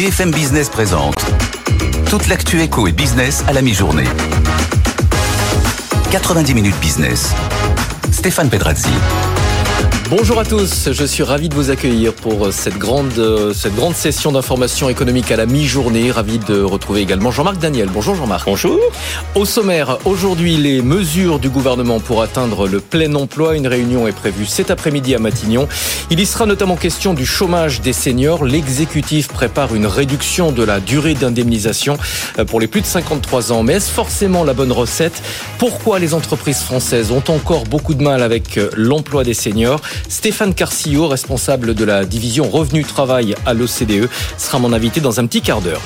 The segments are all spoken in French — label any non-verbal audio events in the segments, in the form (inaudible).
BFM Business présente toute l'actu éco et business à la mi-journée. 90 minutes business. Stéphane Pedrazzi. Bonjour à tous, je suis ravi de vous accueillir pour cette grande, cette grande session d'information économique à la mi-journée. Ravi de retrouver également Jean-Marc Daniel. Bonjour Jean-Marc. Bonjour. Au sommaire, aujourd'hui, les mesures du gouvernement pour atteindre le plein emploi. Une réunion est prévue cet après-midi à Matignon. Il y sera notamment question du chômage des seniors. L'exécutif prépare une réduction de la durée d'indemnisation pour les plus de 53 ans. Mais est-ce forcément la bonne recette? Pourquoi les entreprises françaises ont encore beaucoup de mal avec l'emploi des seniors? Stéphane Carcillo, responsable de la division Revenu Travail à l'OCDE, sera mon invité dans un petit quart d'heure.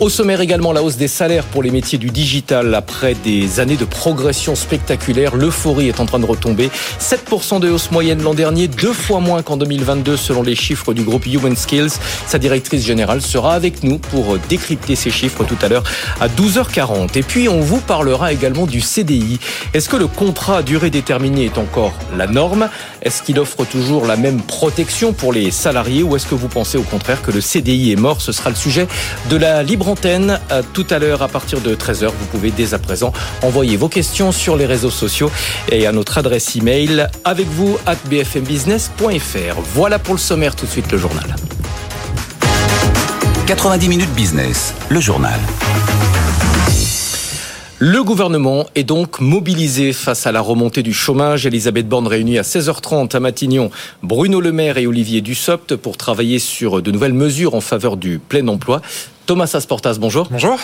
Au sommaire également la hausse des salaires pour les métiers du digital après des années de progression spectaculaire. L'euphorie est en train de retomber. 7% de hausse moyenne l'an dernier, deux fois moins qu'en 2022 selon les chiffres du groupe Human Skills. Sa directrice générale sera avec nous pour décrypter ces chiffres tout à l'heure à 12h40. Et puis on vous parlera également du CDI. Est-ce que le contrat à durée déterminée est encore la norme? Est-ce qu'il offre toujours la même protection pour les salariés ou est-ce que vous pensez au contraire que le CDI est mort Ce sera le sujet de la libre antenne tout à l'heure à partir de 13h. Vous pouvez dès à présent envoyer vos questions sur les réseaux sociaux et à notre adresse email avec vous at bfmbusiness.fr. Voilà pour le sommaire tout de suite le journal. 90 minutes business, le journal. Le gouvernement est donc mobilisé face à la remontée du chômage. Elisabeth Borne réunie à 16h30 à Matignon Bruno Le Maire et Olivier Dussopt pour travailler sur de nouvelles mesures en faveur du plein emploi. Thomas Asportas, bonjour. Bonjour.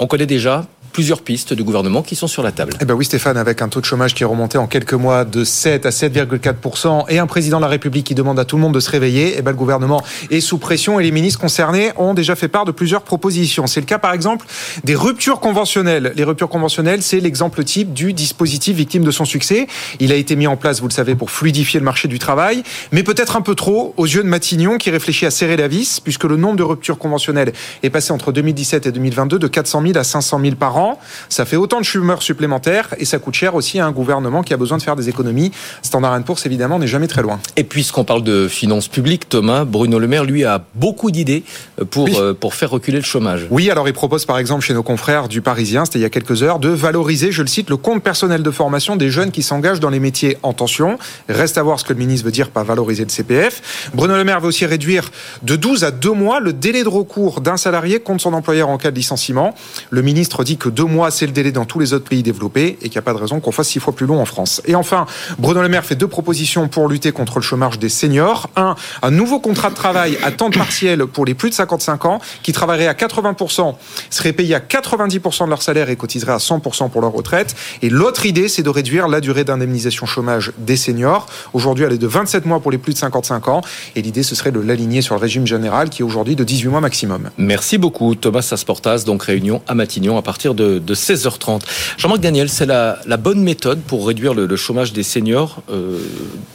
On connaît déjà plusieurs pistes de gouvernement qui sont sur la table. Eh ben oui Stéphane, avec un taux de chômage qui est remonté en quelques mois de 7 à 7,4% et un président de la République qui demande à tout le monde de se réveiller, eh ben le gouvernement est sous pression et les ministres concernés ont déjà fait part de plusieurs propositions. C'est le cas par exemple des ruptures conventionnelles. Les ruptures conventionnelles, c'est l'exemple type du dispositif victime de son succès. Il a été mis en place, vous le savez, pour fluidifier le marché du travail, mais peut-être un peu trop aux yeux de Matignon qui réfléchit à serrer la vis puisque le nombre de ruptures conventionnelles est passé entre 2017 et 2022 de 400 000 à 500 000 par an. Ça fait autant de chômeurs supplémentaires et ça coûte cher aussi à un gouvernement qui a besoin de faire des économies. Standard Poor's, évidemment, n'est jamais très loin. Et puisqu'on parle de finances publiques, Thomas, Bruno Le Maire, lui, a beaucoup d'idées pour, euh, pour faire reculer le chômage. Oui, alors il propose par exemple chez nos confrères du Parisien, c'était il y a quelques heures, de valoriser, je le cite, le compte personnel de formation des jeunes qui s'engagent dans les métiers en tension. Reste à voir ce que le ministre veut dire par valoriser le CPF. Bruno Le Maire veut aussi réduire de 12 à 2 mois le délai de recours d'un salarié contre son employeur en cas de licenciement. Le ministre dit que deux mois, c'est le délai dans tous les autres pays développés et qu'il n'y a pas de raison qu'on fasse six fois plus long en France. Et enfin, Bruno Le Maire fait deux propositions pour lutter contre le chômage des seniors. Un, un nouveau contrat de travail à temps partiel pour les plus de 55 ans qui travailleraient à 80%, seraient payés à 90% de leur salaire et cotiseraient à 100% pour leur retraite. Et l'autre idée, c'est de réduire la durée d'indemnisation chômage des seniors. Aujourd'hui, elle est de 27 mois pour les plus de 55 ans. Et l'idée, ce serait de l'aligner sur le régime général qui est aujourd'hui de 18 mois maximum. Merci beaucoup, Thomas Sasportas. Donc, réunion à Matignon à partir de, de 16h30. Jean-Marc Daniel, c'est la, bonne méthode pour réduire le, chômage des seniors, euh,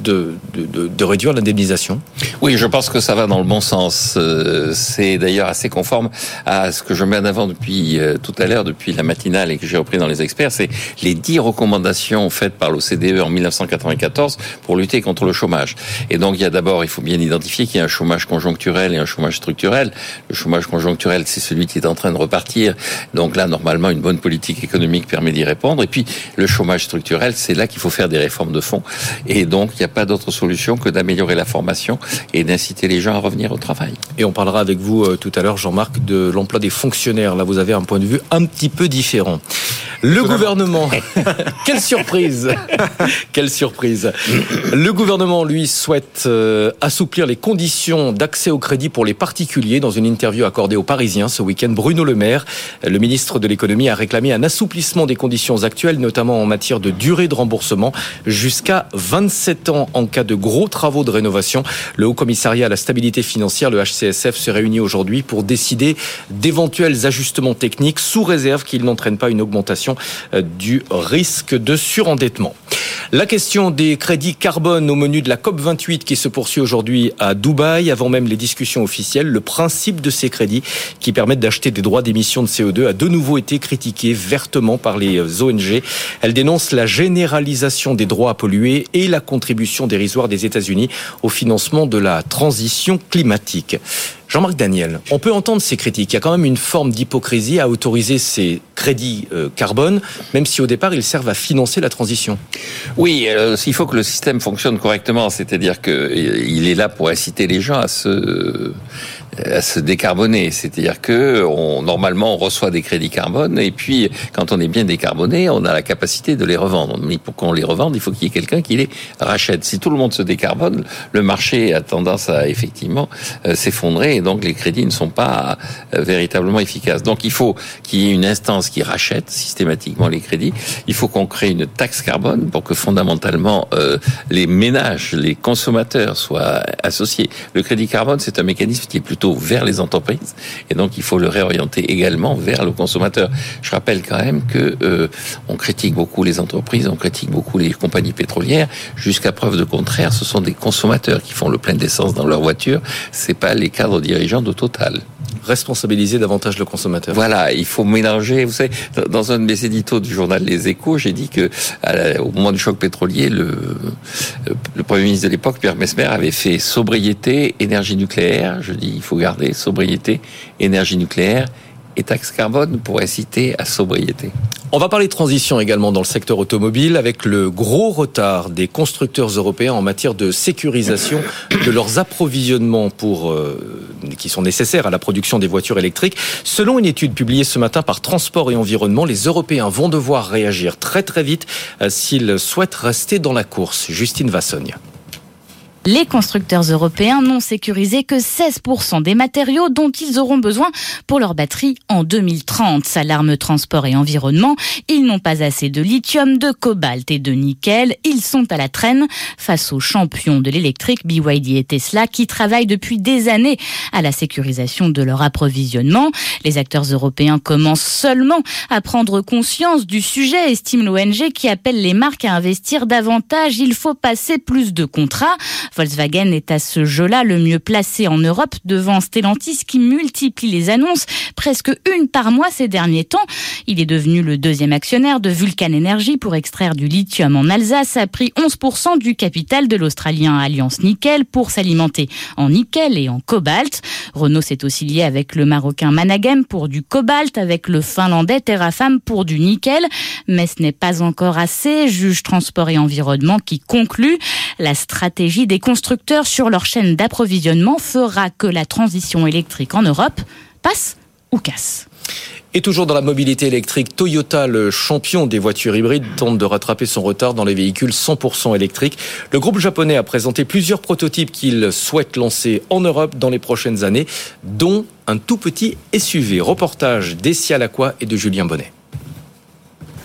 de, réduire l'indemnisation? Oui, je pense que ça va dans le bon sens. Euh, c'est d'ailleurs assez conforme à ce que je mets en avant depuis euh, tout à l'heure, depuis la matinale et que j'ai repris dans les experts. C'est les dix recommandations faites par l'OCDE en 1994 pour lutter contre le chômage. Et donc, il y a d'abord, il faut bien identifier qu'il y a un chômage conjoncturel et un chômage structurel. Le chômage conjoncturel, c'est celui qui est en train de repartir. Donc là, normalement, une bonne politique économique permet d'y répondre. Et puis, le chômage structurel, c'est là qu'il faut faire des réformes de fond. Et donc, il n'y a pas d'autre solution que d'améliorer la formation et d'inciter les gens à revenir au travail. Et on parlera avec vous euh, tout à l'heure, Jean-Marc, de l'emploi des fonctionnaires. Là, vous avez un point de vue un petit peu différent. Le gouvernement, (laughs) quelle surprise (laughs) Quelle surprise Le gouvernement, lui, souhaite euh, assouplir les conditions d'accès au crédit pour les particuliers. Dans une interview accordée aux Parisiens ce week-end, Bruno Le Maire, le ministre de l'économie, a réclamé un assouplissement des conditions actuelles, notamment en matière de durée de remboursement, jusqu'à 27 ans en cas de gros travaux de rénovation. Le Haut Commissariat à la stabilité financière, le HCSF, se réunit aujourd'hui pour décider d'éventuels ajustements techniques sous réserve qu'ils n'entraînent pas une augmentation l'augmentation du risque de surendettement. La question des crédits carbone au menu de la COP28 qui se poursuit aujourd'hui à Dubaï, avant même les discussions officielles, le principe de ces crédits qui permettent d'acheter des droits d'émission de CO2 a de nouveau été critiqué vertement par les ONG. Elle dénonce la généralisation des droits à polluer et la contribution dérisoire des États-Unis au financement de la transition climatique. Jean-Marc Daniel, on peut entendre ces critiques. Il y a quand même une forme d'hypocrisie à autoriser ces crédits euh, carbone, même si au départ ils servent à financer la transition. Oui, il faut que le système fonctionne correctement, c'est-à-dire qu'il euh, est là pour inciter les gens à se à se décarboner. C'est-à-dire que on, normalement on reçoit des crédits carbone et puis quand on est bien décarboné, on a la capacité de les revendre. Mais pour qu'on les revende, il faut qu'il y ait quelqu'un qui les rachète. Si tout le monde se décarbone, le marché a tendance à effectivement euh, s'effondrer et donc les crédits ne sont pas euh, véritablement efficaces. Donc il faut qu'il y ait une instance qui rachète systématiquement les crédits. Il faut qu'on crée une taxe carbone pour que fondamentalement euh, les ménages, les consommateurs soient associés. Le crédit carbone, c'est un mécanisme qui est plutôt vers les entreprises et donc il faut le réorienter également vers le consommateur. Je rappelle quand même que euh, on critique beaucoup les entreprises, on critique beaucoup les compagnies pétrolières. Jusqu'à preuve de contraire, ce sont des consommateurs qui font le plein d'essence dans leur voiture. C'est pas les cadres dirigeants de Total responsabiliser davantage le consommateur. Voilà, il faut mélanger. Vous savez, dans un de mes éditos du journal Les Échos, j'ai dit que au moment du choc pétrolier, le, le Premier ministre de l'époque, Pierre Mesmer, avait fait sobriété, énergie nucléaire. Je dis, il faut garder sobriété, énergie nucléaire et taxe carbone pour inciter à sobriété. On va parler de transition également dans le secteur automobile avec le gros retard des constructeurs européens en matière de sécurisation de leurs approvisionnements pour euh, qui sont nécessaires à la production des voitures électriques. Selon une étude publiée ce matin par Transport et Environnement, les Européens vont devoir réagir très très vite euh, s'ils souhaitent rester dans la course. Justine Vassogne. Les constructeurs européens n'ont sécurisé que 16% des matériaux dont ils auront besoin pour leurs batteries en 2030. S'alarme transport et environnement. Ils n'ont pas assez de lithium, de cobalt et de nickel. Ils sont à la traîne face aux champions de l'électrique BYD et Tesla qui travaillent depuis des années à la sécurisation de leur approvisionnement. Les acteurs européens commencent seulement à prendre conscience du sujet, estime l'ONG qui appelle les marques à investir davantage. Il faut passer plus de contrats. Volkswagen est à ce jeu-là le mieux placé en Europe devant Stellantis qui multiplie les annonces, presque une par mois ces derniers temps. Il est devenu le deuxième actionnaire de Vulcan Energy pour extraire du lithium en Alsace, a pris 11% du capital de l'Australien Alliance Nickel pour s'alimenter en nickel et en cobalt. Renault s'est aussi lié avec le Marocain Managem pour du cobalt, avec le Finlandais Terrafam pour du nickel. Mais ce n'est pas encore assez, juge Transport et Environnement qui conclut la stratégie des constructeurs sur leur chaîne d'approvisionnement fera que la transition électrique en Europe passe ou casse. Et toujours dans la mobilité électrique, Toyota, le champion des voitures hybrides, tente de rattraper son retard dans les véhicules 100% électriques. Le groupe japonais a présenté plusieurs prototypes qu'il souhaite lancer en Europe dans les prochaines années, dont un tout petit SUV. Reportage d'Essia Lacroix et de Julien Bonnet.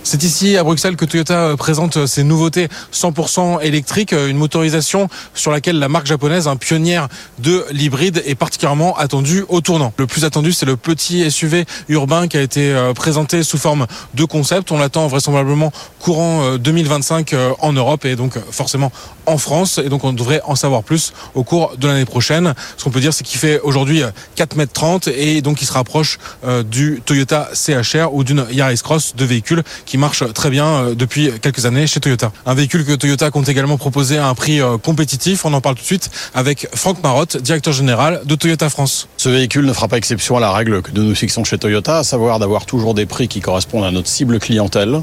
C'est ici à Bruxelles que Toyota euh, présente euh, ses nouveautés 100% électriques, euh, une motorisation sur laquelle la marque japonaise, un pionnière de l'hybride, est particulièrement attendue au tournant. Le plus attendu, c'est le petit SUV urbain qui a été présenté sous forme de concept. On l'attend vraisemblablement courant 2025 en Europe et donc forcément en France. Et donc on devrait en savoir plus au cours de l'année prochaine. Ce qu'on peut dire, c'est qu'il fait aujourd'hui 4 mètres 30 et donc il se rapproche du Toyota CHR ou d'une Yaris Cross de véhicules qui marche très bien euh, depuis quelques années chez Toyota. Un véhicule que Toyota compte également proposer à un prix euh, compétitif. On en parle tout de suite avec Franck Marotte, directeur général de Toyota France. Ce véhicule ne fera pas exception à la règle que nous fixons chez Toyota, à savoir d'avoir toujours des prix qui correspondent à notre cible clientèle.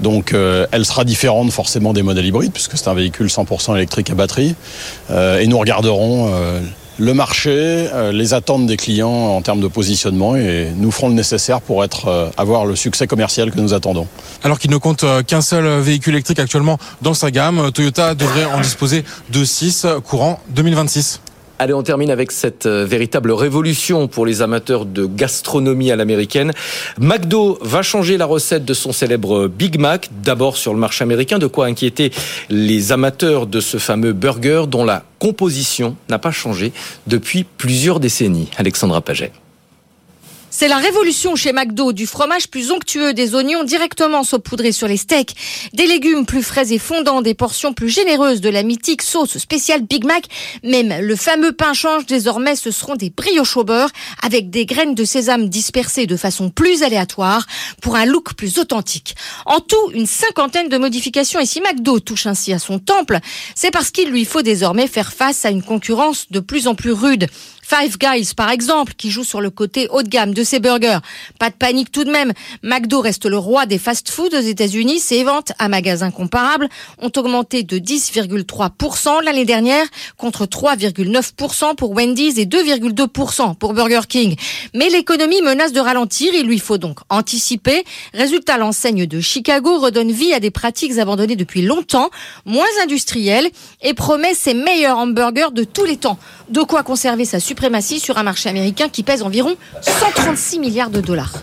Donc euh, elle sera différente forcément des modèles hybrides puisque c'est un véhicule 100% électrique à batterie. et nous regarderons le marché, euh, les attentes des clients en termes de positionnement et nous ferons le nécessaire pour euh, avoir le succès commercial que nous attendons. Alors qu'il ne compte euh, qu'un seul véhicule électrique actuellement dans sa gamme, Toyota devrait en disposer de 6 courant 2026. Allez, on termine avec cette euh, véritable révolution pour les amateurs de gastronomie à l'américaine. McDo va changer la recette de son célèbre Big Mac, d'abord sur le marché américain, de quoi inquiéter les amateurs de ce fameux burger dont la composition n'a pas changé depuis plusieurs décennies. Alexandra Paget. C'est la révolution chez McDo, du fromage plus onctueux, des oignons directement saupoudrés sur les steaks, des légumes plus frais et fondants, des portions plus généreuses de la mythique sauce spéciale Big Mac. Même le fameux pain change désormais, ce seront des brioches au beurre avec des graines de sésame dispersées de façon plus aléatoire pour un look plus authentique. En tout, une cinquantaine de modifications et si McDo touche ainsi à son temple, c'est parce qu'il lui faut désormais faire face à une concurrence de plus en plus rude. Five Guys, par exemple, qui joue sur le côté haut de gamme de ses burgers. Pas de panique tout de même. McDo reste le roi des fast-foods aux États-Unis. Ses ventes à magasins comparables ont augmenté de 10,3% l'année dernière contre 3,9% pour Wendy's et 2,2% pour Burger King. Mais l'économie menace de ralentir. Il lui faut donc anticiper. Résultat, l'enseigne de Chicago redonne vie à des pratiques abandonnées depuis longtemps, moins industrielles et promet ses meilleurs hamburgers de tous les temps. De quoi conserver sa suprématie sur un marché américain qui pèse environ 136 milliards de dollars.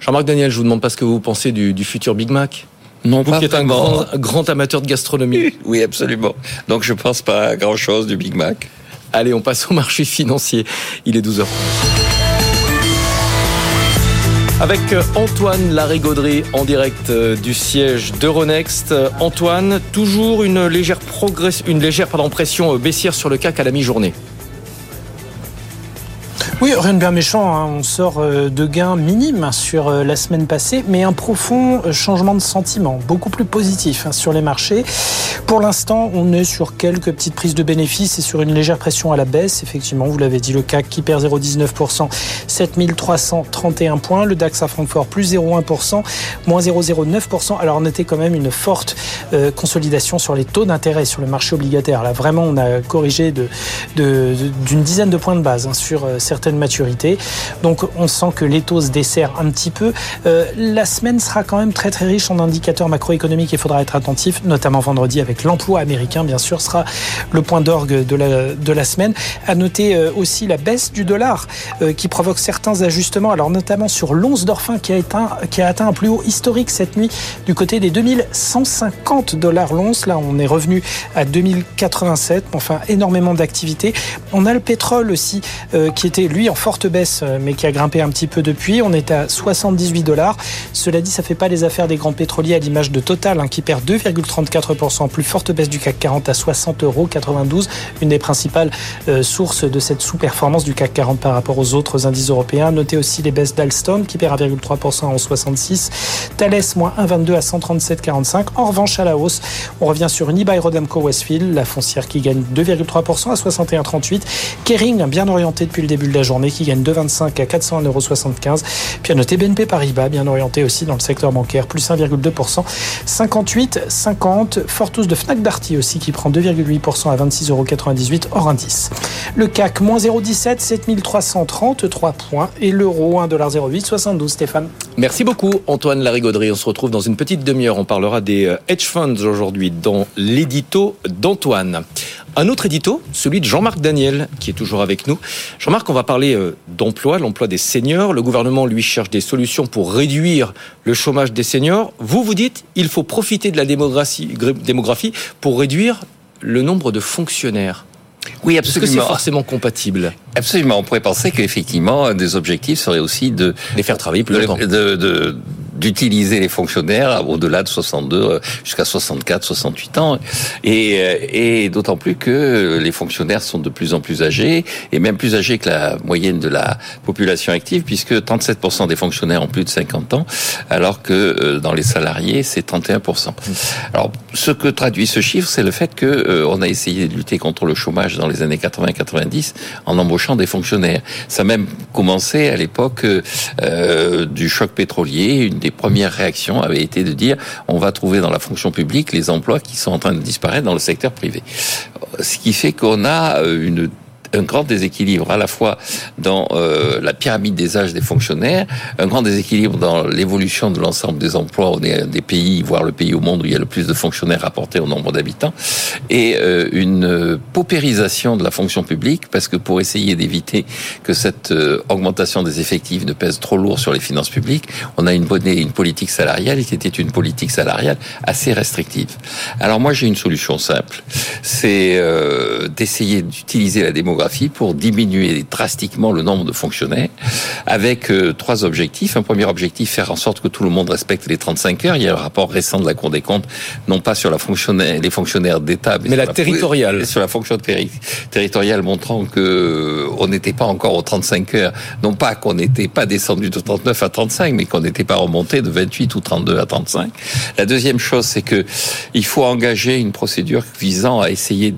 Jean-Marc Daniel, je vous demande pas ce que vous pensez du, futur Big Mac. Non, vous pas qui êtes un grand, grand, amateur de gastronomie. (laughs) Oui, absolument. Donc je pense pas grand-chose du Big Mac. Allez, on passe au marché financier. Il est 12h. Avec euh, Antoine Larigauderie en direct euh, du siège d'Euronext. Antoine, toujours une légère, une pression euh, baissière sur le CAC à la mi-journée. Oui, rien de bien méchant. Hein. On sort euh, de gains minimes sur euh, la semaine passée, mais un profond euh, changement de sentiment, beaucoup plus positif hein, sur les marchés. Pour l'instant, on est sur quelques petites prises de bénéfices et sur une légère pression à la baisse. Effectivement, vous l'avez dit, le CAC qui perd 0,19%, 7331 points. Le DAX à Francfort plus 0,1%, moins 0,09%. Alors était quand même une forte consolidation sur les taux d'intérêt sur le marché obligataire. Là, vraiment, on a corrigé d'une dizaine de points de base hein, sur certains maturité. Donc on sent que les taux se desserrent un petit peu. Euh, la semaine sera quand même très très riche en indicateurs macroéconomiques. Il faudra être attentif, notamment vendredi avec l'emploi américain, bien sûr, sera le point d'orgue de la, de la semaine. À noter euh, aussi la baisse du dollar euh, qui provoque certains ajustements. Alors notamment sur l'once d'orphin qui a, atteint, qui a atteint un plus haut historique cette nuit du côté des 2150 dollars l'once. Là, on est revenu à 2087. Enfin, énormément d'activité. On a le pétrole aussi qui était lui en forte baisse, euh, mais qui a grimpé un petit peu depuis. On est à 78 dollars. Cela dit, ça fait pas les affaires des grands pétroliers à l'image de Total, hein, qui perd 2,34%. Plus forte baisse du CAC 40 à 60 euros 92, une des principales euh, sources de cette sous-performance du CAC 40 par rapport aux autres indices européens. Notez aussi les baisses d'Alstom, qui perd 1,3% à 66. Thales, moins 1,22 à 137,45. En revanche, à la hausse, on revient sur Unibail Rodamco Westfield, la foncière qui gagne 2,3% à 61,38. Kering, bien orienté depuis le début de la journée qui gagne 2,25 à 401,75 Puis à noter BNP Paribas, bien orienté aussi dans le secteur bancaire, plus 1,2%. 58,50. Fortus de Fnac Darty aussi qui prend 2,8% à 26,98 hors indice. Le CAC, moins 0,17, 7333 points. Et l'euro, 1,08, 72. Stéphane. Merci beaucoup, Antoine Larigauderie. On se retrouve dans une petite demi-heure. On parlera des euh, hedge funds aujourd'hui dans l'édito d'Antoine. Un autre édito, celui de Jean-Marc Daniel, qui est toujours avec nous. Jean-Marc, on va parler euh, d'emploi, l'emploi des seniors. Le gouvernement, lui, cherche des solutions pour réduire le chômage des seniors. Vous, vous dites, il faut profiter de la démographie, pour réduire le nombre de fonctionnaires. Oui, absolument. Est-ce que c'est forcément compatible? Absolument. On pourrait penser qu'effectivement, un des objectifs serait aussi de les faire travailler plus longtemps. De, de, d'utiliser les fonctionnaires au-delà de 62 euh, jusqu'à 64, 68 ans. Et, euh, et d'autant plus que les fonctionnaires sont de plus en plus âgés, et même plus âgés que la moyenne de la population active, puisque 37% des fonctionnaires ont plus de 50 ans, alors que euh, dans les salariés, c'est 31%. Alors, ce que traduit ce chiffre, c'est le fait que on a essayé de lutter contre le chômage dans les années 80-90 en embauchant des fonctionnaires. Ça a même commencé à l'époque euh, du choc pétrolier, des premières réactions avait été de dire on va trouver dans la fonction publique les emplois qui sont en train de disparaître dans le secteur privé. Ce qui fait qu'on a euh, une un grand déséquilibre à la fois dans euh, la pyramide des âges des fonctionnaires, un grand déséquilibre dans l'évolution de l'ensemble des emplois. Des pays, voire le pays au monde où il y a le plus de fonctionnaires rapportés au nombre d'habitants, et euh, une paupérisation de la fonction publique, parce que pour essayer d'éviter que cette euh, augmentation des effectifs ne pèse trop lourd sur les finances publiques, on a une, une politique salariale qui était une politique salariale assez restrictive. Alors moi j'ai une solution simple, c'est d'essayer d'utiliser la démographie démographie pour diminuer drastiquement le nombre de fonctionnaires avec trois objectifs. Un premier objectif, faire en sorte que tout le monde respecte les 35 heures. Il y a un rapport récent de la Cour des comptes, non pas sur la fonctionnaire, les fonctionnaires d'État, mais, la, territoriale. Sur la fonction territoriale montrant que on n'était pas encore aux 35 heures. Non pas qu'on n'était pas descendu de 39 à 35, mais qu'on n'était pas remonté de 28 ou 32 à 35. La deuxième chose, c'est que il faut engager une procédure visant à essayer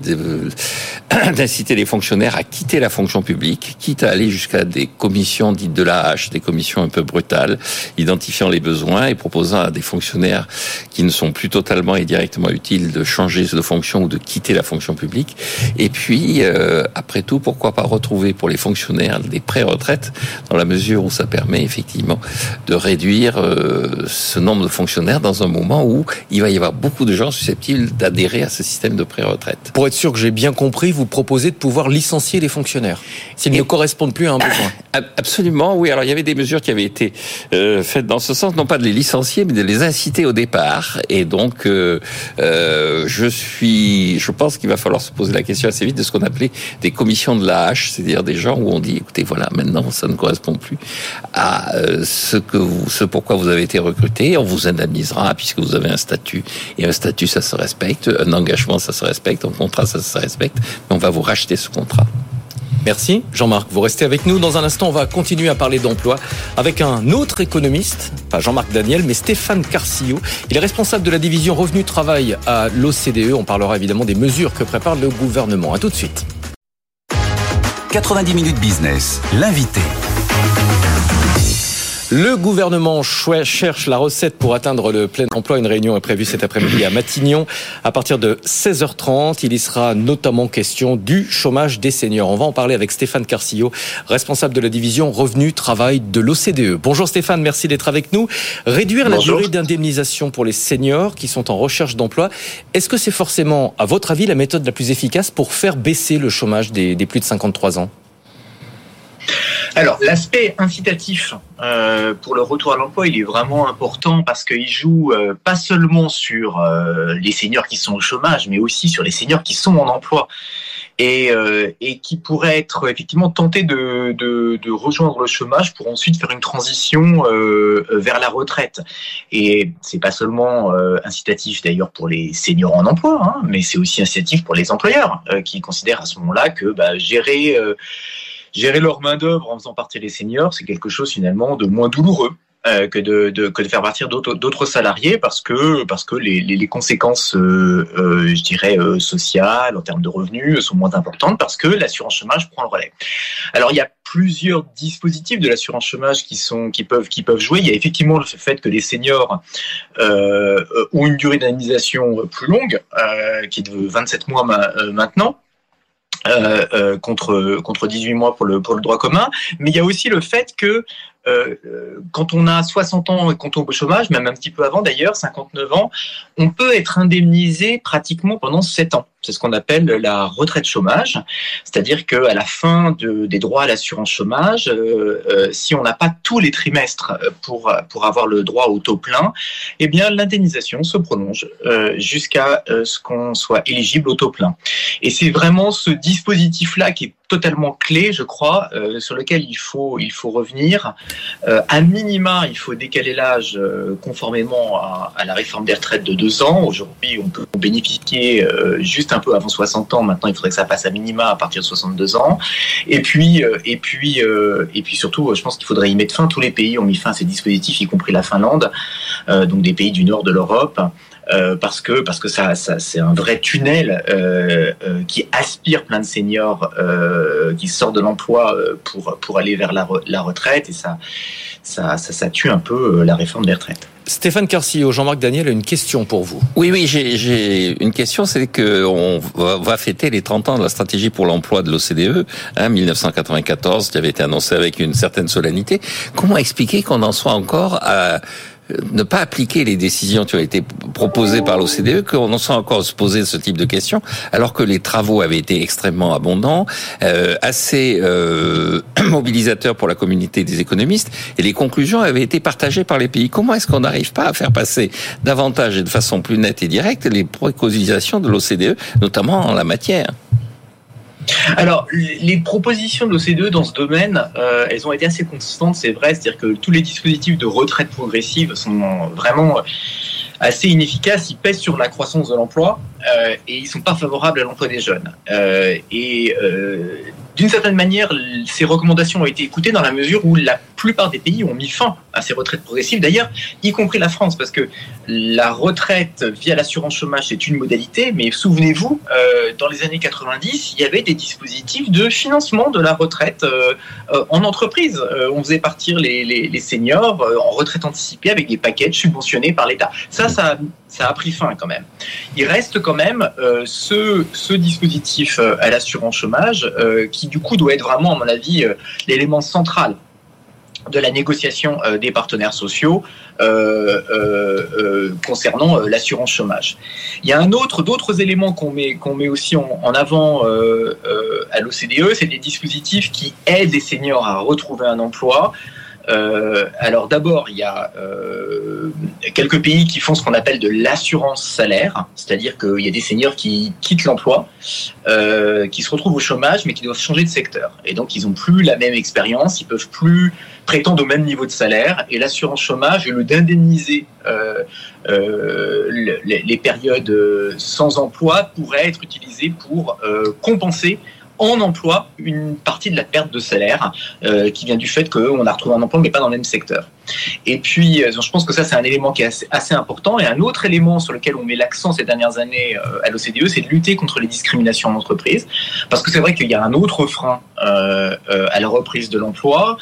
(clears throat) d'inciter les fonctionnaires à quitter la fonction publique, quitte à aller jusqu'à des commissions dites de la hache, des commissions un peu brutales, identifiant les besoins et proposant à des fonctionnaires qui ne sont plus totalement et directement utiles de changer de fonction ou de quitter la fonction publique. Et puis, euh, après tout, pourquoi pas retrouver pour les fonctionnaires des pré-retraites, dans la mesure où ça permet effectivement de réduire euh, ce nombre de fonctionnaires dans un moment où il va y avoir beaucoup de gens susceptibles d'adhérer à ce système de pré-retraite. Pour être sûr que j'ai bien compris, vous proposez de pouvoir licencier les fonctionnaires s'ils ne correspondent plus à un besoin. (coughs) Absolument, oui. Alors il y avait des mesures qui avaient été euh, faites dans ce sens, non pas de les licencier, mais de les inciter au départ. Et donc, euh, euh, je suis, je pense qu'il va falloir se poser la question assez vite de ce qu'on appelait des commissions de la hache, c'est-à-dire des gens où on dit, écoutez, voilà, maintenant ça ne correspond plus à ce que vous, ce pourquoi vous avez été recruté, on vous indemnisera puisque vous avez un statut et un statut ça se respecte, un engagement ça se respecte, un contrat ça se respecte, mais on va vous racheter ce contrat. Merci Jean-Marc. Vous restez avec nous. Dans un instant, on va continuer à parler d'emploi avec un autre économiste, pas Jean-Marc Daniel, mais Stéphane Carcillo. Il est responsable de la division revenu-travail à l'OCDE. On parlera évidemment des mesures que prépare le gouvernement. À tout de suite. 90 minutes business, l'invité. Le gouvernement cherche la recette pour atteindre le plein emploi. Une réunion est prévue cet après-midi à Matignon. À partir de 16h30, il y sera notamment question du chômage des seniors. On va en parler avec Stéphane Carcillo, responsable de la division Revenu Travail de l'OCDE. Bonjour Stéphane, merci d'être avec nous. Réduire la durée d'indemnisation pour les seniors qui sont en recherche d'emploi, est-ce que c'est forcément, à votre avis, la méthode la plus efficace pour faire baisser le chômage des, des plus de 53 ans? Alors, l'aspect incitatif euh, pour le retour à l'emploi, il est vraiment important parce qu'il joue euh, pas seulement sur euh, les seniors qui sont au chômage, mais aussi sur les seniors qui sont en emploi et, qui pourraient être effectivement tentés de, rejoindre le chômage pour ensuite faire une transition vers la retraite. Et c'est pas seulement incitatif d'ailleurs pour les seniors en emploi, hein, mais c'est aussi incitatif pour les employeurs qui considèrent à ce moment-là que bah, gérer gérer leur main d'œuvre en faisant partie des seniors, c'est quelque chose finalement de moins douloureux. Euh, que, de, de, que de faire partir d'autres salariés parce que parce que les, les, les conséquences euh, euh, je dirais euh, sociales en termes de revenus sont moins importantes parce que l'assurance chômage prend le relais. Alors il y a plusieurs dispositifs de l'assurance chômage qui sont qui peuvent qui peuvent jouer. Il y a effectivement le fait que les seniors euh, ont une durée d'indemnisation plus longue qui est de 27 mois maintenant. Euh, euh, contre contre 18 mois pour le pour le droit commun, mais il y a aussi le fait que euh, quand on a 60 ans et qu'on tombe au chômage, même un petit peu avant d'ailleurs, 59 ans, on peut être indemnisé pratiquement pendant 7 ans. C'est ce qu'on appelle la retraite chômage, c'est-à-dire qu'à la fin de, des droits à l'assurance chômage, euh, euh, si on n'a pas tous les trimestres pour, pour avoir le droit au taux plein, eh bien l'indemnisation se prolonge jusqu'à ce qu'on soit éligible au taux plein. Et c'est vraiment ce dispositif-là qui est totalement clé, je crois, sur lequel il faut, il faut revenir. Euh, à minima, il faut décaler l'âge euh, conformément à, la réforme des retraites de deux ans. Aujourd'hui, on peut bénéficier euh, juste peu avant 60 ans. Maintenant, il faudrait que ça passe à minima à partir de 62 ans. Et puis, et puis, et puis surtout, je pense qu'il faudrait y mettre fin. Tous les pays ont mis fin à ces dispositifs, y compris la Finlande, donc des pays du nord de l'Europe. Euh, parce que parce que ça, ça c'est un vrai tunnel euh, euh, qui aspire plein de seniors qui sortent de l'emploi pour pour aller vers la, la retraite et ça ça, ça ça tue un peu la réforme des retraites. Stéphane Carcillo, Jean-Marc Daniel a une question pour vous. Oui, oui, j'ai une question, c'est que on va fêter les 30 ans de la stratégie pour l'emploi de l'OCDE, hein, 1994, qui avait été annoncé avec une certaine solennité. Comment expliquer qu'on en soit encore à ne pas appliquer les décisions qui ont été proposées par l'OCDE, qu'on en soit encore se poser ce type de questions, alors que les travaux avaient été extrêmement abondants, euh, assez euh, (clears throat) mobilisateurs pour la communauté des économistes, et les conclusions avaient été partagées par les pays. Comment est-ce qu'on n'arrive pas à faire passer davantage et de façon plus nette et directe les préconisations de l'OCDE, notamment en la matière? Alors, les propositions de l'OCDE dans ce domaine, euh, elles ont été assez constantes, c'est vrai. C'est-à-dire que tous les dispositifs de retraite progressive sont vraiment assez inefficaces. Ils pèsent sur la croissance de l'emploi euh, et ils sont pas favorables à l'emploi des jeunes. Euh, et d'une certaine manière, ces recommandations ont été écoutées dans la mesure où la plupart des pays ont mis fin à ces retraites progressives, d'ailleurs, y compris la France, parce que la retraite via l'assurance chômage, c'est une modalité, mais souvenez-vous, euh, dans les années 90, il y avait des dispositifs de financement de la retraite euh, euh, en entreprise. on faisait partir les, seniors en retraite anticipée avec des paquets subventionnés par l'État. Ça, ça, ça a pris fin quand même. Il reste quand même ce, ce dispositif à l'assurance chômage qui, du coup, doit être vraiment, à mon avis, l'élément central de la négociation euh, des partenaires sociaux euh, euh, concernant l'assurance chômage. Il y a un autre, d'autres éléments qu'on met, qu'on met aussi en, avant à l'OCDE, c'est des dispositifs qui aident les seniors à retrouver un emploi. Alors d'abord, il y a quelques pays qui font ce qu'on appelle de l'assurance salaire, c'est-à-dire qu'il y a des seniors qui quittent l'emploi, qui se retrouvent au chômage, mais qui doivent changer de secteur. Et donc, ils n'ont plus la même expérience, ils peuvent plus prétendent au même niveau de salaire et l'assurance chômage, au lieu d'indemniser euh, euh, les, périodes sans emploi, pourrait être utilisée pour euh, compenser en emploi une partie de la perte de salaire euh, qui vient du fait qu'on a retrouvé un emploi mais pas dans le même secteur. Et puis, euh, je pense que ça, c'est un élément qui est assez, important. Et un autre élément sur lequel on met l'accent ces dernières années euh, à l'OCDE, c'est de lutter contre les discriminations en entreprise. Parce que c'est vrai qu'il y a un autre frein euh, euh à la reprise de l'emploi,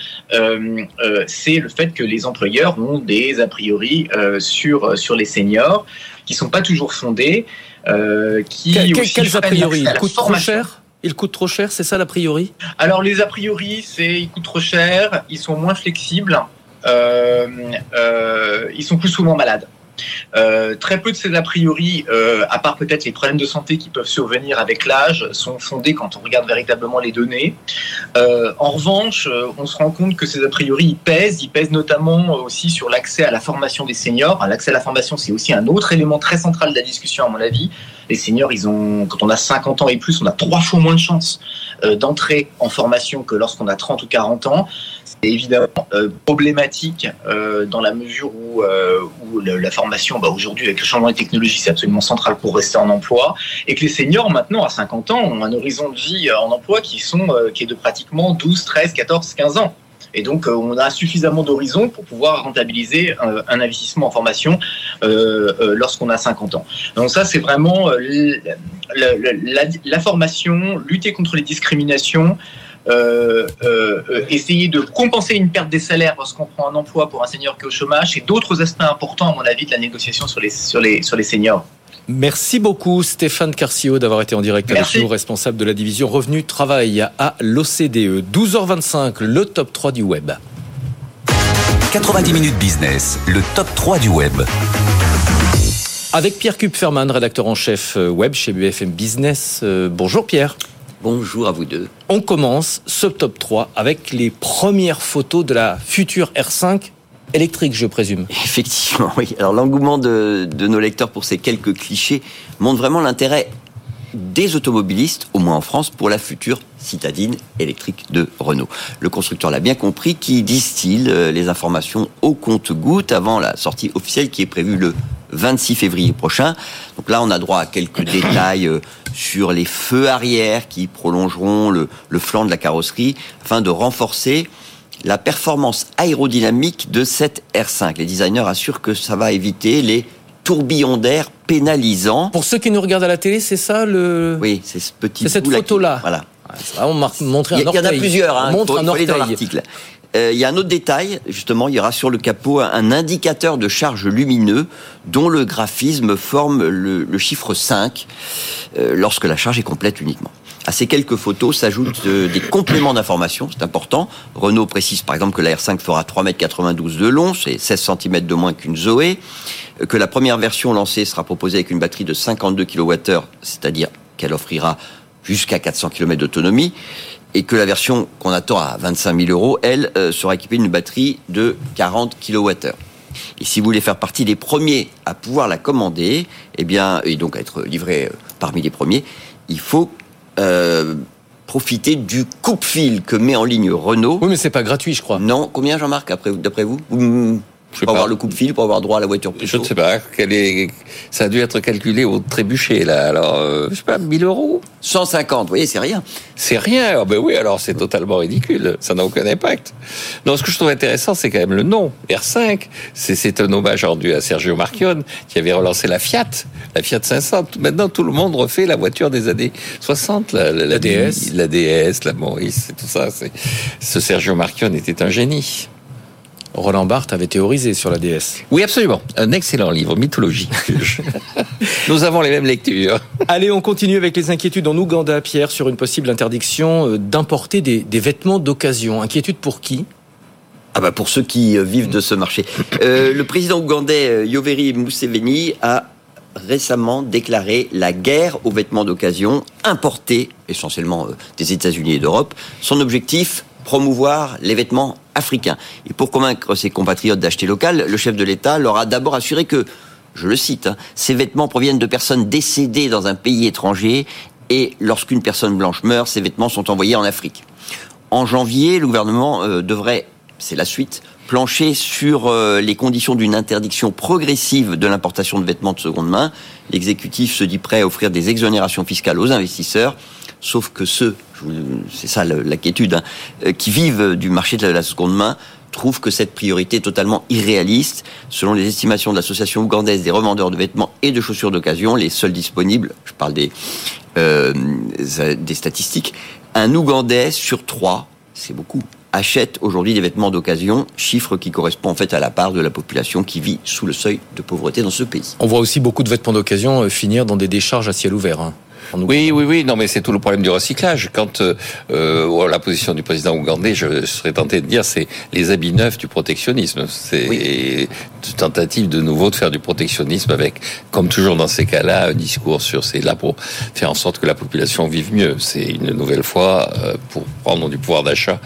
c'est le fait que les employeurs ont des a priori sur, sur les seniors qui sont pas toujours fondés. qui Quel, quels a priori coûtent trop cher ils coûtent trop cher, c'est ça l'a priori? Alors les a priori, c'est ils coûtent trop cher, ils sont moins flexibles, euh, euh, ils sont plus souvent malades. Euh, très peu de ces a priori, euh, à part peut-être les problèmes de santé qui peuvent survenir avec l'âge, sont fondés quand on regarde véritablement les données. Euh, en revanche, on se rend compte que ces a priori, pèsent. Ils pèsent notamment aussi sur l'accès à la formation des seniors. L'accès à la formation, c'est aussi un autre élément très central de la discussion, à mon avis. Les seniors, ils ont, quand on a 50 ans et plus, on a trois fois moins de chances d'entrer en formation que lorsqu'on a 30 ou 40 ans. Évidemment euh, problématique euh, dans la mesure où, où la formation, bah, aujourd'hui, avec le changement des technologies, c'est absolument central pour rester en emploi. Et que les seniors, maintenant, à 50 ans, ont un horizon de vie en emploi qui, sont, qui est de pratiquement 12, 13, 14, 15 ans. Et donc, on a suffisamment d'horizons pour pouvoir rentabiliser un, investissement en formation euh, lorsqu'on a 50 ans. Donc ça, c'est vraiment la, formation, lutter contre les discriminations, euh, euh, essayer de compenser une perte des salaires lorsqu'on prend un emploi pour un senior qui est au chômage et d'autres aspects importants, à mon avis, de la négociation sur les, sur les, sur les seniors. Merci beaucoup Stéphane Carcio d'avoir été en direct avec nous, responsable de la division Revenu Travail à l'OCDE. 12h25, le top 3 du web. 90 minutes business, le top 3 du web. Avec Pierre Kupferman, rédacteur en chef euh, web chez BFM Business. Euh, bonjour Pierre. Bonjour à vous deux. On commence ce top 3 avec les premières photos de la future R5 électrique, je présume. Effectivement, oui. Alors l'engouement de, de, nos lecteurs pour ces quelques clichés montre vraiment l'intérêt des automobilistes, au moins en France, pour la future citadine électrique de Renault. Le constructeur l'a bien compris, qui distille euh, les informations au compte-goutte avant la sortie officielle qui est prévue le 26 février prochain. Donc là, on a droit à quelques (coughs) détails euh, sur les feux arrière qui prolongeront le, le flanc de la carrosserie afin de renforcer la performance aérodynamique de cette R5. Les designers assurent que ça va éviter les tourbillons d'air pénalisants. Pour ceux qui nous regardent à la télé, c'est ça le Oui, c'est ce petit C'est cette photo-là. Voilà. On montrer un Il y, en a plusieurs. Hein, montre un orteil. dans l'article. Euh, il y a un autre détail, justement, il y aura sur le capot un indicateur de charge lumineux dont le graphisme forme le, chiffre 5 euh, lorsque la charge est complète uniquement. À ces quelques photos s'ajoutent euh, des compléments d'information, c'est important. Renault précise par exemple que la R5 fera 3,92 m de long, c'est 16 cm de moins qu'une Zoé, que la première version lancée sera proposée avec une batterie de 52 kWh, c'est-à-dire qu'elle offrira jusqu'à 400 km d'autonomie, et que la version qu'on attend à 25 000 euros, elle, euh, sera équipée d'une batterie de 40 kWh. Et si vous voulez faire partie des premiers à pouvoir la commander, eh bien, et donc à être livré euh, parmi les premiers, il faut euh, profiter du coupe-fil que met en ligne Renault. Oui, mais c'est pas gratuit, je crois. Non, combien Jean-Marc, d'après vous, pour avoir le coupe-fil, pour avoir droit à la voiture plus Je ne sais pas. Quel est... Ça a dû être calculé au trébuchet, là. Alors, euh, je sais pas, 1000 euros 150, vous voyez, c'est rien. C'est rien. Ah ben oui, alors c'est totalement ridicule. Ça n'a aucun impact. Non, ce que je trouve intéressant, c'est quand même le nom. R5, c'est un hommage rendu à Sergio Marchionne, qui avait relancé la Fiat, la Fiat 500. Maintenant, tout le monde refait la voiture des années 60, la, la, DS. La DS, la Maurice, tout ça. Ce Sergio Marchionne était un génie. Roland Barthes avait théorisé sur la DS. Oui, absolument. Un excellent livre, mythologie. (laughs) Nous avons les mêmes lectures. Allez, on continue avec les inquiétudes en Ouganda, Pierre, sur une possible interdiction euh, d'importer des, vêtements d'occasion. Inquiétude pour qui? Ah bah pour ceux qui euh, vivent de ce marché. Euh, le président ougandais Yoweri Museveni a récemment déclaré la guerre aux vêtements d'occasion importés essentiellement des États-Unis et d'Europe. Son objectif, promouvoir les vêtements africains. Et pour convaincre ses compatriotes d'acheter local, le chef de l'État leur a d'abord assuré que, je le cite, hein, ces vêtements proviennent de personnes décédées dans un pays étranger et lorsqu'une personne blanche meurt, ces vêtements sont envoyés en Afrique. En janvier, le gouvernement euh, devrait, c'est la suite, plancher sur euh, les conditions d'une interdiction progressive de l'importation de vêtements de seconde main. L'exécutif se dit prêt à offrir des exonérations fiscales aux investisseurs Sauf que ceux, c'est ça l'inquiétude, hein, euh, qui vivent du marché de la seconde main, trouvent que cette priorité est totalement irréaliste. Selon les estimations de l'association ougandaise des revendeurs de vêtements et de chaussures d'occasion, les seuls disponibles, je parle des, euh, des statistiques, un Ougandais sur trois, c'est beaucoup, achète aujourd'hui des vêtements d'occasion, chiffre qui correspond en fait à la part de la population qui vit sous le seuil de pauvreté dans ce pays. On voit aussi beaucoup de vêtements d'occasion euh, finir dans des décharges à ciel ouvert. Hein. Oui, oui, oui. Non, mais c'est tout le problème du recyclage. Quand euh, euh la position du président ougandais, je serais tenté de dire, c'est les habits neufs du protectionnisme. C'est une tentative de nouveau de faire du protectionnisme avec, comme toujours dans ces cas-là, un discours sur c'est là pour faire en sorte que la population vive mieux. C'est une nouvelle fois euh, pour prendre du pouvoir d'achat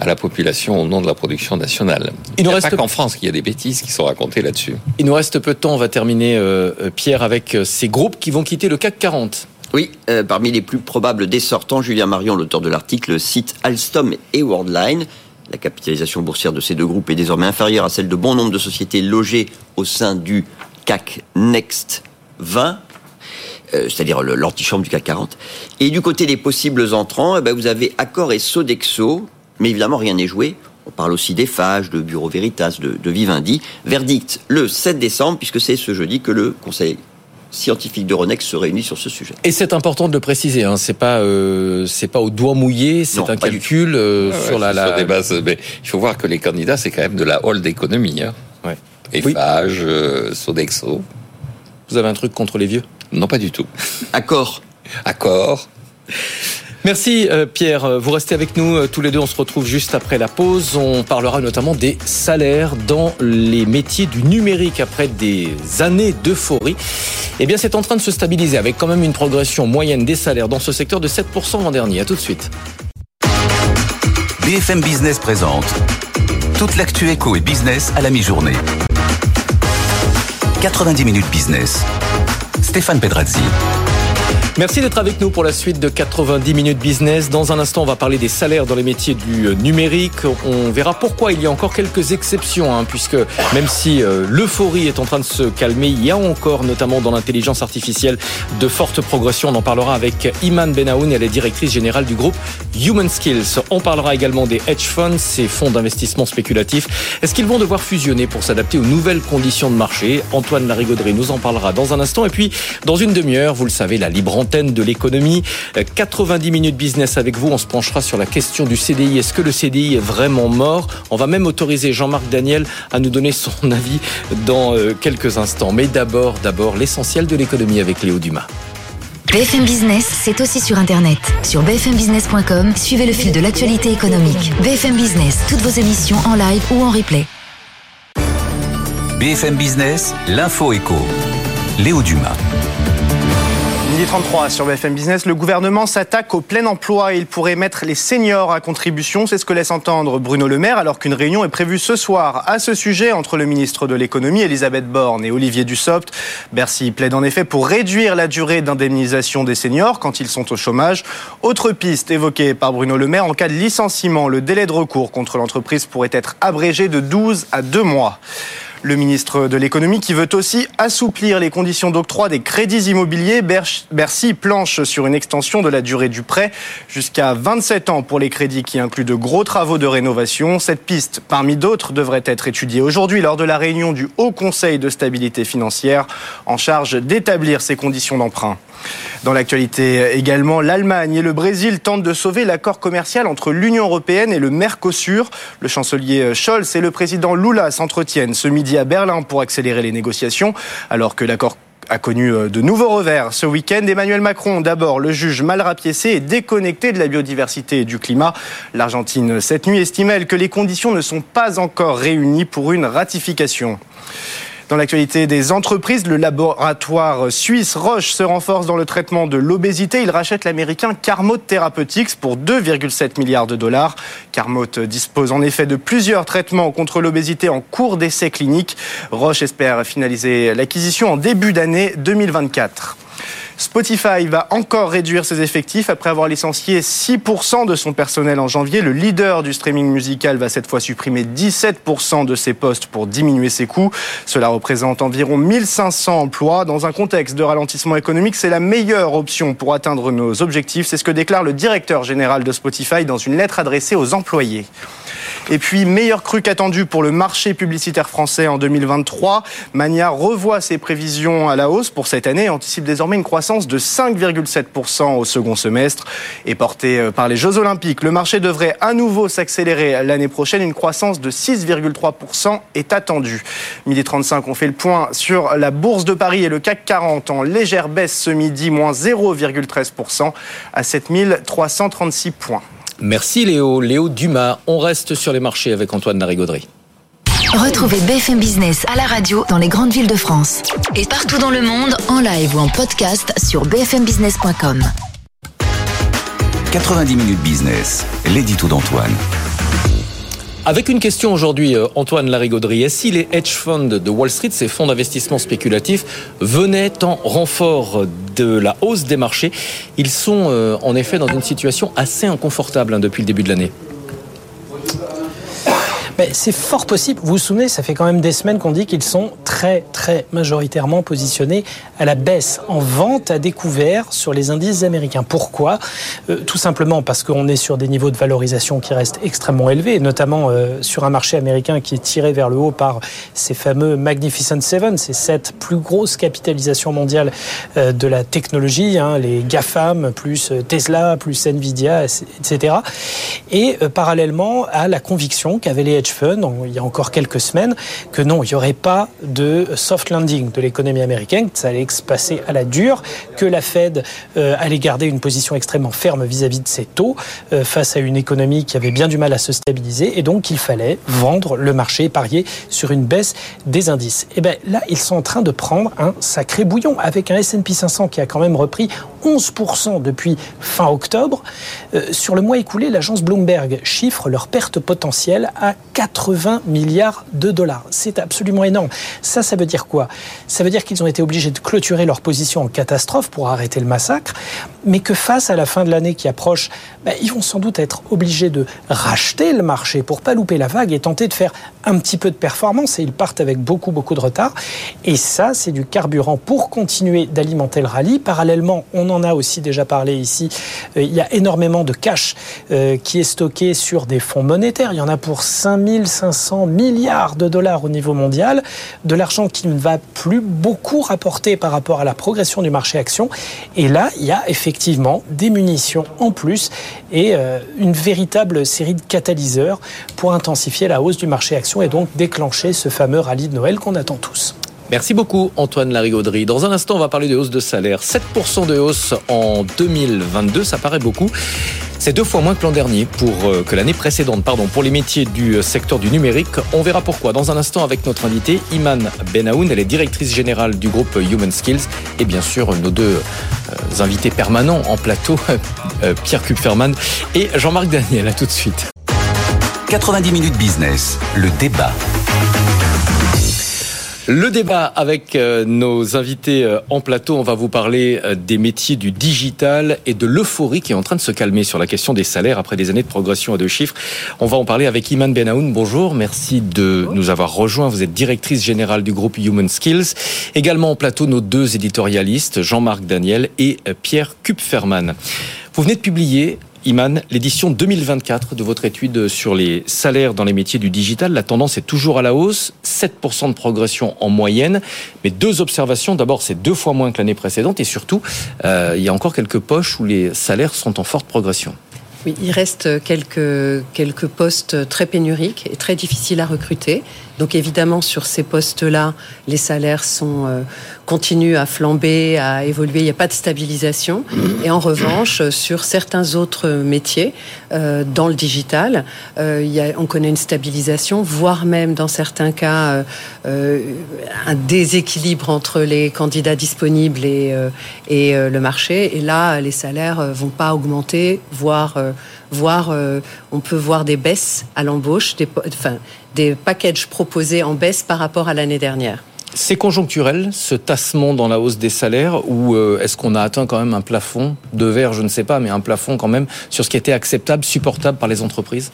à la population au nom de la production nationale. Il ne reste pas qu'en France qu'il y a des bêtises qui sont racontées là-dessus. Il nous reste peu de temps. On va terminer, euh, Pierre, avec ces groupes qui vont quitter le CAC 40. Oui, euh, parmi les plus probables des sortants, Julien Marion, l'auteur de l'article, cite Alstom et Worldline. La capitalisation boursière de ces deux groupes est désormais inférieure à celle de bon nombre de sociétés logées au sein du CAC Next 20, euh, c'est-à-dire l'antichambre du CAC 40. Et du côté des possibles entrants, eh ben, vous avez Accor et Sodexo, mais évidemment rien n'est joué. On parle aussi des Fages, de Bureau Veritas, de, de Vivendi. Verdict le 7 décembre, puisque c'est ce jeudi que le Conseil scientifiques d'Euronext se réunissent sur ce sujet. Et c'est important de le préciser, hein, c'est pas euh, c'est pas au doigt mouillé, c'est un calcul euh, sur la, la... des bases. Mais il faut voir que les candidats c'est quand même de la hall d'économie. Hein. Ouais. Eiffage, euh, Sodexo. Vous avez un truc contre les vieux? Non, pas du tout. Accord. Accord. Merci euh, Pierre. Vous restez avec nous euh, tous les deux. On se retrouve juste après la pause. On parlera notamment des salaires dans les métiers du numérique après des années d'euphorie. Eh bien, c'est en train de se stabiliser avec quand même une progression moyenne des salaires dans ce secteur de 7% l'an dernier. À tout de suite. BFM Business présente toute l'actu éco et business à la mi-journée. 90 minutes business. Stéphane Pedrazzi. Merci d'être avec nous pour la suite de 90 minutes business. Dans un instant, on va parler des salaires dans les métiers du euh, numérique. On verra pourquoi il y a encore quelques exceptions, hein, puisque même si euh, l'euphorie est en train de se calmer, il y a encore, notamment dans l'intelligence artificielle, de fortes progressions. On en parlera avec Iman Benaoun, elle est directrice générale du groupe Human Skills. On parlera également des hedge funds, ces fonds d'investissement spéculatifs. Est-ce qu'ils vont devoir fusionner pour s'adapter aux nouvelles conditions de marché? Antoine Larigauderie nous en parlera dans un instant. Et puis, dans une demi-heure, vous le savez, la libre de l'économie. 90 euh, minutes business avec vous. On se penchera sur la question du CDI. Est-ce que le CDI est vraiment mort? On va même autoriser Jean-Marc Daniel à nous donner son avis dans euh, quelques instants. Mais d'abord, d'abord, l'essentiel de l'économie avec Léo Dumas. BFM Business, c'est aussi sur Internet. Sur bfmbusiness.com, suivez le fil de l'actualité économique. BFM Business, toutes vos émissions en live ou en replay. BFM Business, l'info éco. Léo Dumas. Midi 33 sur BFM Business, le gouvernement s'attaque au plein emploi et il pourrait mettre les seniors à contribution. C'est ce que laisse entendre Bruno Le Maire alors qu'une réunion est prévue ce soir à ce sujet entre le ministre de l'économie Elisabeth Borne et Olivier Dussopt. Bercy plaide en effet pour réduire la durée d'indemnisation des seniors quand ils sont au chômage. Autre piste évoquée par Bruno Le Maire, en cas de licenciement, le délai de recours contre l'entreprise pourrait être abrégé de 12 à 2 mois. Le ministre de l'économie qui veut aussi assouplir les conditions d'octroi des crédits immobiliers. Bercy planche sur une extension de la durée du prêt jusqu'à 27 ans pour les crédits qui incluent de gros travaux de rénovation. Cette piste, parmi d'autres, devrait être étudiée aujourd'hui lors de la réunion du Haut Conseil de stabilité financière en charge d'établir ces conditions d'emprunt. Dans l'actualité également, l'Allemagne et le Brésil tentent de sauver l'accord commercial entre l'Union européenne et le Mercosur. Le chancelier Scholz et le président Lula s'entretiennent ce midi à Berlin pour accélérer les négociations, alors que l'accord a connu euh, de nouveaux revers ce week-end. Emmanuel Macron, d'abord, le juge mal rapiécé et déconnecté de la biodiversité et du climat. L'Argentine, cette nuit, estime, que les conditions ne sont pas encore réunies pour une ratification. Dans l'actualité des entreprises, le laboratoire suisse Roche se renforce dans le traitement de l'obésité. Il rachète l'américain Carmot Therapeutics pour 2,7 milliards de dollars. Carmot dispose en effet de plusieurs traitements contre l'obésité en cours d'essai clinique. Roche espère finaliser l'acquisition en début d'année 2024. Spotify va encore réduire ses effectifs après avoir licencié 6% de son personnel en janvier. Le leader du streaming musical va cette fois supprimer 17% de ses postes pour diminuer ses coûts. Cela représente environ 1500 emplois. Dans un contexte de ralentissement économique, c'est la meilleure option pour atteindre nos objectifs. C'est ce que déclare le directeur général de Spotify dans une lettre adressée aux employés. Et puis, meilleur cru qu'attendu pour le marché publicitaire français en 2023. Mania revoit ses prévisions à la hausse pour cette année et anticipe désormais une croissance de 5,7% au second semestre. Et porté euh, par les Jeux Olympiques, le marché devrait à nouveau s'accélérer l'année prochaine. Une croissance de 6,3% est attendue. Midi 35, on fait le point sur la bourse de Paris et le CAC 40 en légère baisse ce midi, moins 0,13% à 7336 points. Merci Léo. Léo Dumas. On reste sur les marchés avec Antoine Larigauderie. Retrouvez BFM Business à la radio dans les grandes villes de France. Et partout dans le monde, en live ou en podcast sur bfmbusiness.com. 90 minutes business, l'édito d'Antoine. Avec une question aujourd'hui, euh, Antoine Larigauderie. Si les hedge funds de Wall Street, ces fonds d'investissement spéculatifs, venaient en renfort de la hausse des marchés, ils sont euh, en effet dans une situation assez inconfortable hein, depuis le début de l'année c'est fort possible. Vous vous souvenez, ça fait quand même des semaines qu'on dit qu'ils sont très, très majoritairement positionnés à la baisse, en vente à découvert sur les indices américains. Pourquoi? Euh, Tout simplement parce qu'on est sur des niveaux de valorisation qui restent extrêmement élevés, notamment euh, sur un marché américain qui est tiré vers le haut par ces fameux Magnificent Seven, ces sept plus grosses capitalisations mondiales euh, de la technologie, hein, les GAFAM, plus Tesla, plus Nvidia, etc. Et parallèlement à la conviction qu'avaient les il y a encore quelques semaines, que non, il n'y aurait pas de soft landing de l'économie américaine, que ça allait se passer à la dure, que la Fed euh, allait garder une position extrêmement ferme vis-à-vis de ses taux euh, face à une économie qui avait bien du mal à se stabiliser, et donc qu'il fallait vendre le marché, parier sur une baisse des indices. Et bien là, ils sont en train de prendre un sacré bouillon avec un S&P 500 qui a quand même repris 11% depuis fin octobre. Euh, sur le mois écoulé, l'agence Bloomberg chiffre leur perte potentielle à 80 milliards de dollars. C'est absolument énorme. Ça, ça veut dire quoi? Ça veut dire qu'ils ont été obligés de clôturer leur position en catastrophe pour arrêter le massacre, mais que face à la fin de l'année qui approche, ben, ils vont sans doute être obligés de racheter le marché pour pas louper la vague et tenter de faire un petit peu de performance. Et ils partent avec beaucoup, beaucoup de retard. Et ça, c'est du carburant pour continuer d'alimenter le rallye. Parallèlement, on en a aussi déjà parlé ici, euh, il y a énormément de cash euh, qui est stocké sur des fonds monétaires. Il y en a pour 5 500 milliards de dollars au niveau mondial, de l'argent qui ne va plus beaucoup rapporter par rapport à la progression du marché action. Et là, il y a effectivement des munitions en plus et euh, une véritable série de catalyseurs pour intensifier la hausse du marché action et donc déclencher ce fameux rallye de Noël qu'on attend tous. Merci beaucoup Antoine Larigauderie. Dans un instant, on va parler de hausse de salaire. 7% de hausse en 2022, ça paraît beaucoup. C'est deux fois moins que l'an dernier, pour euh, que l'année précédente, pardon, pour les métiers du euh, secteur du numérique. On verra pourquoi dans un instant avec notre invité Iman Benaoun. Elle est directrice générale du groupe Human Skills et bien sûr nos deux euh, invités permanents en plateau, (laughs) Pierre Kupferman et Jean-Marc Daniel. À tout de suite. 90 minutes business, le débat. Le débat avec euh, nos invités euh, en plateau, on va vous parler euh, des métiers du digital et de l'euphorie qui est en train de se calmer sur la question des salaires après des années de progression à deux chiffres. On va en parler avec Iman Benaoun. Bonjour, merci de nous avoir rejoints. Vous êtes directrice générale du groupe Human Skills. Également en plateau, nos deux éditorialistes, Jean-Marc Daniel et Pierre Kupferman. Vous venez de publier Iman, l'édition 2024 de votre étude sur les salaires dans les métiers du digital, la tendance est toujours à la hausse, 7% de progression en moyenne, mais deux observations. D'abord, c'est deux fois moins que l'année précédente et surtout, euh, il y a encore quelques poches où les salaires sont en forte progression. Oui, il reste quelques, quelques postes très pénuriques et très difficiles à recruter. Donc évidemment, sur ces postes-là, les salaires sont euh, continuent à flamber, à évoluer. Il n'y a pas de stabilisation. Et en revanche, sur certains autres métiers, euh, dans le digital, euh, il y a, on connaît une stabilisation, voire même dans certains cas euh, un déséquilibre entre les candidats disponibles et, euh, et le marché. Et là, les salaires vont pas augmenter, voire voire on peut voir des baisses à l'embauche, des, enfin, des packages proposés en baisse par rapport à l'année dernière. C'est conjoncturel, ce tassement dans la hausse des salaires, ou euh, est-ce qu'on a atteint quand même un plafond de verre, je ne sais pas, mais un plafond quand même sur ce qui était acceptable, supportable par les entreprises?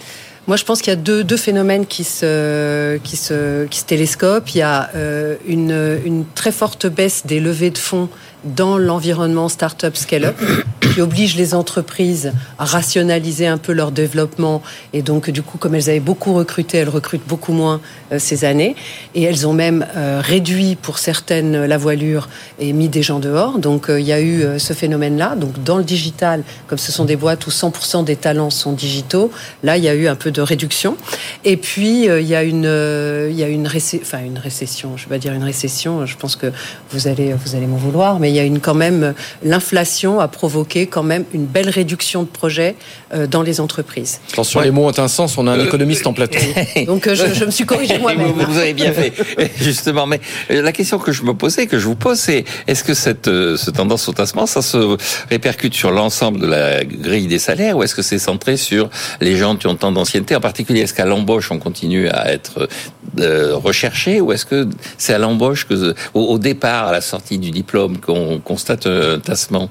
Moi, je pense qu'il y a deux, deux, phénomènes qui se, qui, se, qui se télescopent. Il y a euh, une, une, très forte baisse des levées de fonds dans l'environnement startup scale-up qui oblige les entreprises à rationaliser un peu leur développement. Et donc du coup comme elles avaient beaucoup recruté elles recrutent beaucoup moins euh, ces années. Et elles ont même euh, réduit pour certaines la voilure et mis des gens dehors. Donc euh, il y a eu ce phénomène là donc dans le digital comme ce sont des boîtes où 100% des talents sont digitaux là il y a eu un peu de réduction. Et puis il y a une il y a une enfin une récession. Je vais pas dire une récession. Je pense que vous allez vous allez m'en vouloir mais il y a une quand même l'inflation a provoqué quand même une belle réduction de projets euh, dans les entreprises. Attention, les mots ont un sens. On a un euh, économiste en plateau. (laughs) Donc euh, je, je, me suis corrigé (laughs) moi-même. Vous, vous, avez bien fait, (laughs) justement. Mais la question que je me posais, que je vous pose, c'est est-ce que cette, ce tendance au tassement, ça se répercute sur l'ensemble de la grille des salaires, ou est-ce que c'est centré sur les gens qui ont tant d'ancienneté, en particulier est-ce qu'à l'embauche on continue à être euh, recherché, ou est-ce que c'est à l'embauche que, au, au départ, à la sortie du diplôme, qu'on on constate un tassement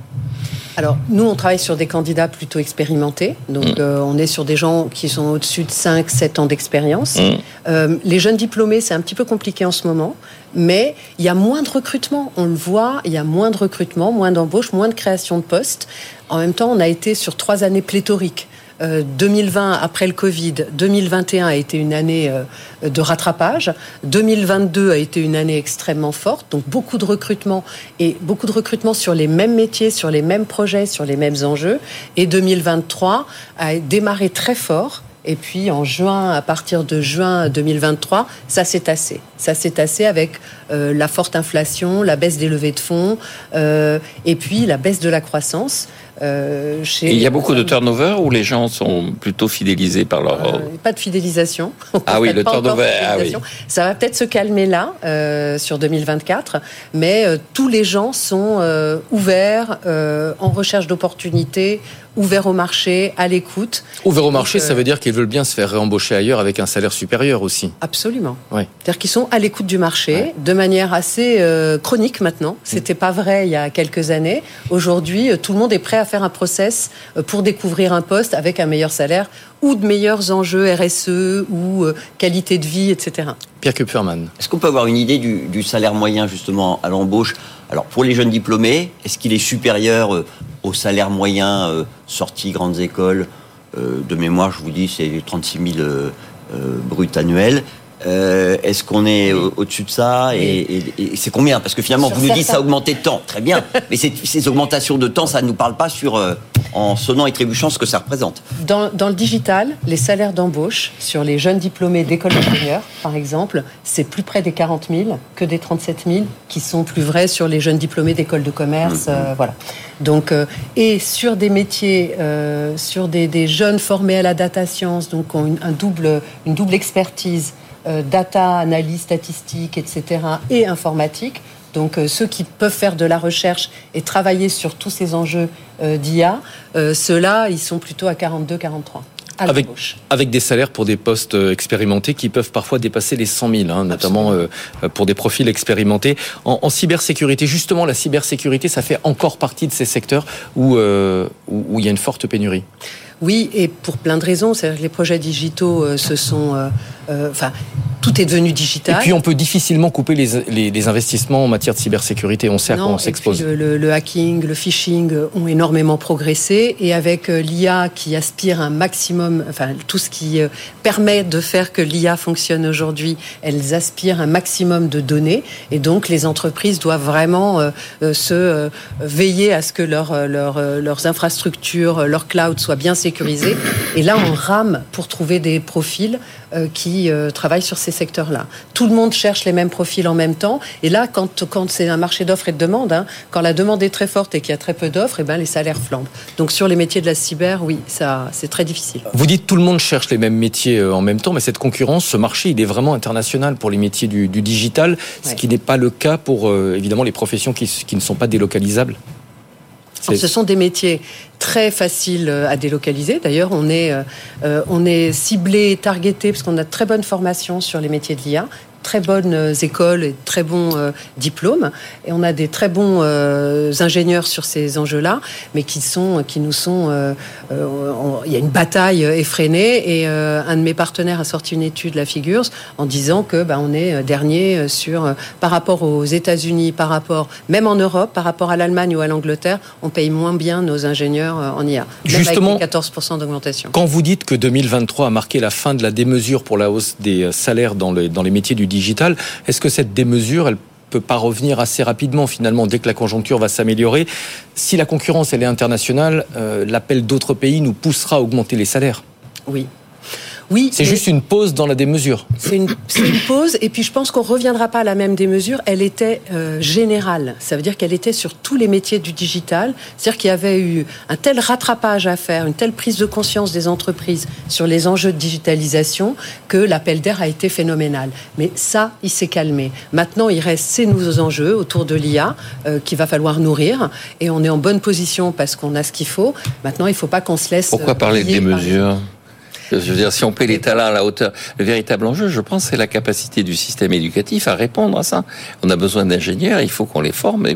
alors, nous, on travaille sur des candidats plutôt expérimentés. Donc, mm. euh, on est sur des gens qui sont au-dessus de 5, 7 ans d'expérience. Mm. Euh, les jeunes diplômés, c'est un petit peu compliqué en ce moment. Mais il y a moins de recrutement. On le voit, il y a moins de recrutement, moins d'embauche, moins de création de postes. En même temps, on a été sur trois années pléthoriques. 2020 euh, après le Covid, 2021 a été une année euh, de rattrapage, 2022 a été une année extrêmement forte, donc beaucoup de recrutement et beaucoup de recrutement sur les mêmes métiers, sur les mêmes projets, sur les mêmes enjeux, et 2023 a démarré très fort. Et puis en juin, à partir de juin 2023, ça s'est tassé. Ça s'est tassé avec euh, la forte inflation, la baisse des levées de fonds, et puis la baisse de la croissance. Euh, il y a beaucoup de turnover où les gens sont plutôt fidélisés par leur. Euh, pas de fidélisation. (laughs) Ah oui, le turnover. Ah oui. Ça va peut-être se calmer là euh, sur 2024, mais tous les gens sont ouverts, en recherche d'opportunités, ouverts au marché, à l'écoute. Ouverts au marché, ça veut dire qu'ils veulent bien se faire réembaucher ailleurs avec un salaire supérieur aussi. Absolument. C'est-à-dire qu'ils sont à l'écoute du marché de manière assez chronique maintenant. C'était pas vrai il y a quelques années. Aujourd'hui, tout le monde est prêt à faire un process euh, pour découvrir un poste avec un meilleur salaire ou de meilleurs enjeux RSE ou euh, qualité de vie, etc. Pierre Kupferman. Est-ce qu'on peut avoir une idée du, salaire moyen justement à l'embauche? Alors pour les jeunes diplômés, est-ce qu'il est supérieur euh, au salaire moyen sorti grandes écoles? De mémoire, je vous dis, c'est 36 000 bruts annuels. Euh, est-ce qu'on est au-dessus de ça? Et, c'est combien? Parce que finalement, vous nous dites ça a augmenté de temps. Très bien. (laughs) Mais ces, augmentations de temps, ça ne nous parle pas sur... Euh, en sonnant et trébuchant ce que ça représente. Dans, dans le digital, les salaires d'embauche sur les jeunes diplômés d'école d'ingénieurs, par exemple, c'est plus près des 40 000 que des 37 000 qui sont plus vrais sur les jeunes diplômés d'école de commerce. Mhm. euh, voilà. Donc, euh, et sur des métiers, euh, sur des, des jeunes formés à la data science, donc ont une, un double, une double expertise, data, analyse statistique, etc., et informatique. Donc euh, ceux qui peuvent faire de la recherche et travailler sur tous ces enjeux euh, d'IA, euh, ceux-là, ils sont plutôt à 42-43. à Avec, avec des salaires pour des postes expérimentés qui peuvent parfois dépasser les 100 000, hein, notamment euh, pour des profils expérimentés. En, en cybersécurité, justement, la cybersécurité, ça fait encore partie de ces secteurs où, euh, où, où il y a une forte pénurie. Oui, et pour plein de raisons. C'est-à-dire que les projets digitaux euh, se sont... euh, euh, Enfin, tout est devenu Et digital. puis on peut difficilement couper les, les, les investissements en matière de cybersécurité. On sait à quoi on et s'expose. Le, le- le hacking, le phishing euh, ont énormément progressé et avec euh, l'IA qui aspire un maximum, enfin tout ce qui permet de faire que l'IA fonctionne aujourd'hui, elles aspirent un maximum de données et donc les entreprises doivent vraiment euh, se veiller à ce que leur, leur, leurs infrastructures, leur cloud soient bien sécurisés. Et là, on rame pour trouver des profils euh, qui euh, travaillent sur ces secteurs-là. Tout le monde cherche les mêmes profils en même temps. Et là, quand, quand c'est un marché d'offres et de demande, hein, quand la demande est très forte et qu'il y a très peu d'offres, eh ben, les salaires flambent. Donc sur les métiers de la cyber, oui, ça, c'est très difficile. Vous dites tout le monde cherche les mêmes métiers euh, en même temps, mais cette concurrence, ce marché, il est vraiment international pour les métiers du, du digital, ce Ouais. qui n'est pas le cas pour euh, évidemment les professions qui, qui ne sont pas délocalisables. Alors, ce sont des métiers très faciles euh, à délocaliser. D'ailleurs, on est, euh, euh, on est ciblé, targeté, parce qu'on a de très bonnes formations sur les métiers de l'IA, très bonnes euh, écoles et très bons euh, diplômes. Et on a des très bons euh, ingénieurs sur ces enjeux-là, mais qui, sont, qui nous sont... euh, on- il y a une bataille effrénée et un de mes partenaires a sorti une étude, la Figures, en disant que bah, on est dernier sur, par rapport aux États-Unis, par rapport, même en Europe, par rapport à l'Allemagne ou à l'Angleterre, on paye moins bien nos ingénieurs en IA. Même Justement, avec les 14% d'augmentation. Quand vous dites que 2023 a marqué la fin de la démesure pour la hausse des salaires dans les, dans les métiers du digital, est-ce que cette démesure, elle peut pas revenir assez rapidement finalement dès que la conjoncture va s'améliorer? Si la concurrence est internationale, euh, l'appel d'autres pays nous poussera à augmenter les salaires. Oui. Oui, C'est juste une pause dans la démesure. C'est une, pause, et puis je pense qu'on reviendra pas à la même des mesures. Elle était euh, générale, ça veut dire qu'elle était sur tous les métiers du digital. C'est-à-dire qu'il y avait eu un tel rattrapage à faire, une telle prise de conscience des entreprises sur les enjeux de digitalisation que l'appel d'air a été phénoménal. Mais ça, il s'est calmé. Maintenant, il reste ces nouveaux enjeux autour de l'IA euh, qu'il va falloir nourrir, et on est en bonne position parce qu'on a ce qu'il faut. Maintenant, il faut pas qu'on se laisse. Pourquoi euh, parler par- mesures je veux dire, si on paie les talents à la hauteur, le véritable enjeu, je pense, c'est la capacité du système éducatif à répondre à ça. On a besoin d'ingénieurs, il faut qu'on les forme.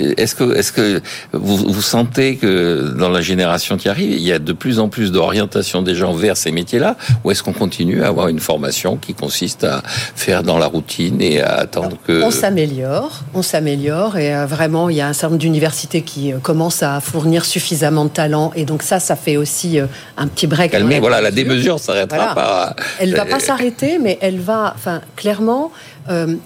Est-ce que, est-ce que vous, vous sentez que dans la génération qui arrive, il y a de plus en plus d'orientation des gens vers ces métiers-là, ou est-ce qu'on continue à avoir une formation qui consiste à faire dans la routine et à attendre que On s'améliore, on s'améliore et euh, vraiment il y a un certain nombre d'universités qui euh, commencent à fournir suffisamment de talents et donc ça, ça fait aussi euh, un petit break. calmer Voilà, la mesure. démesure s'arrêtera Voilà. pas. Elle va pas s'arrêter, mais elle va, enfin, clairement. euh,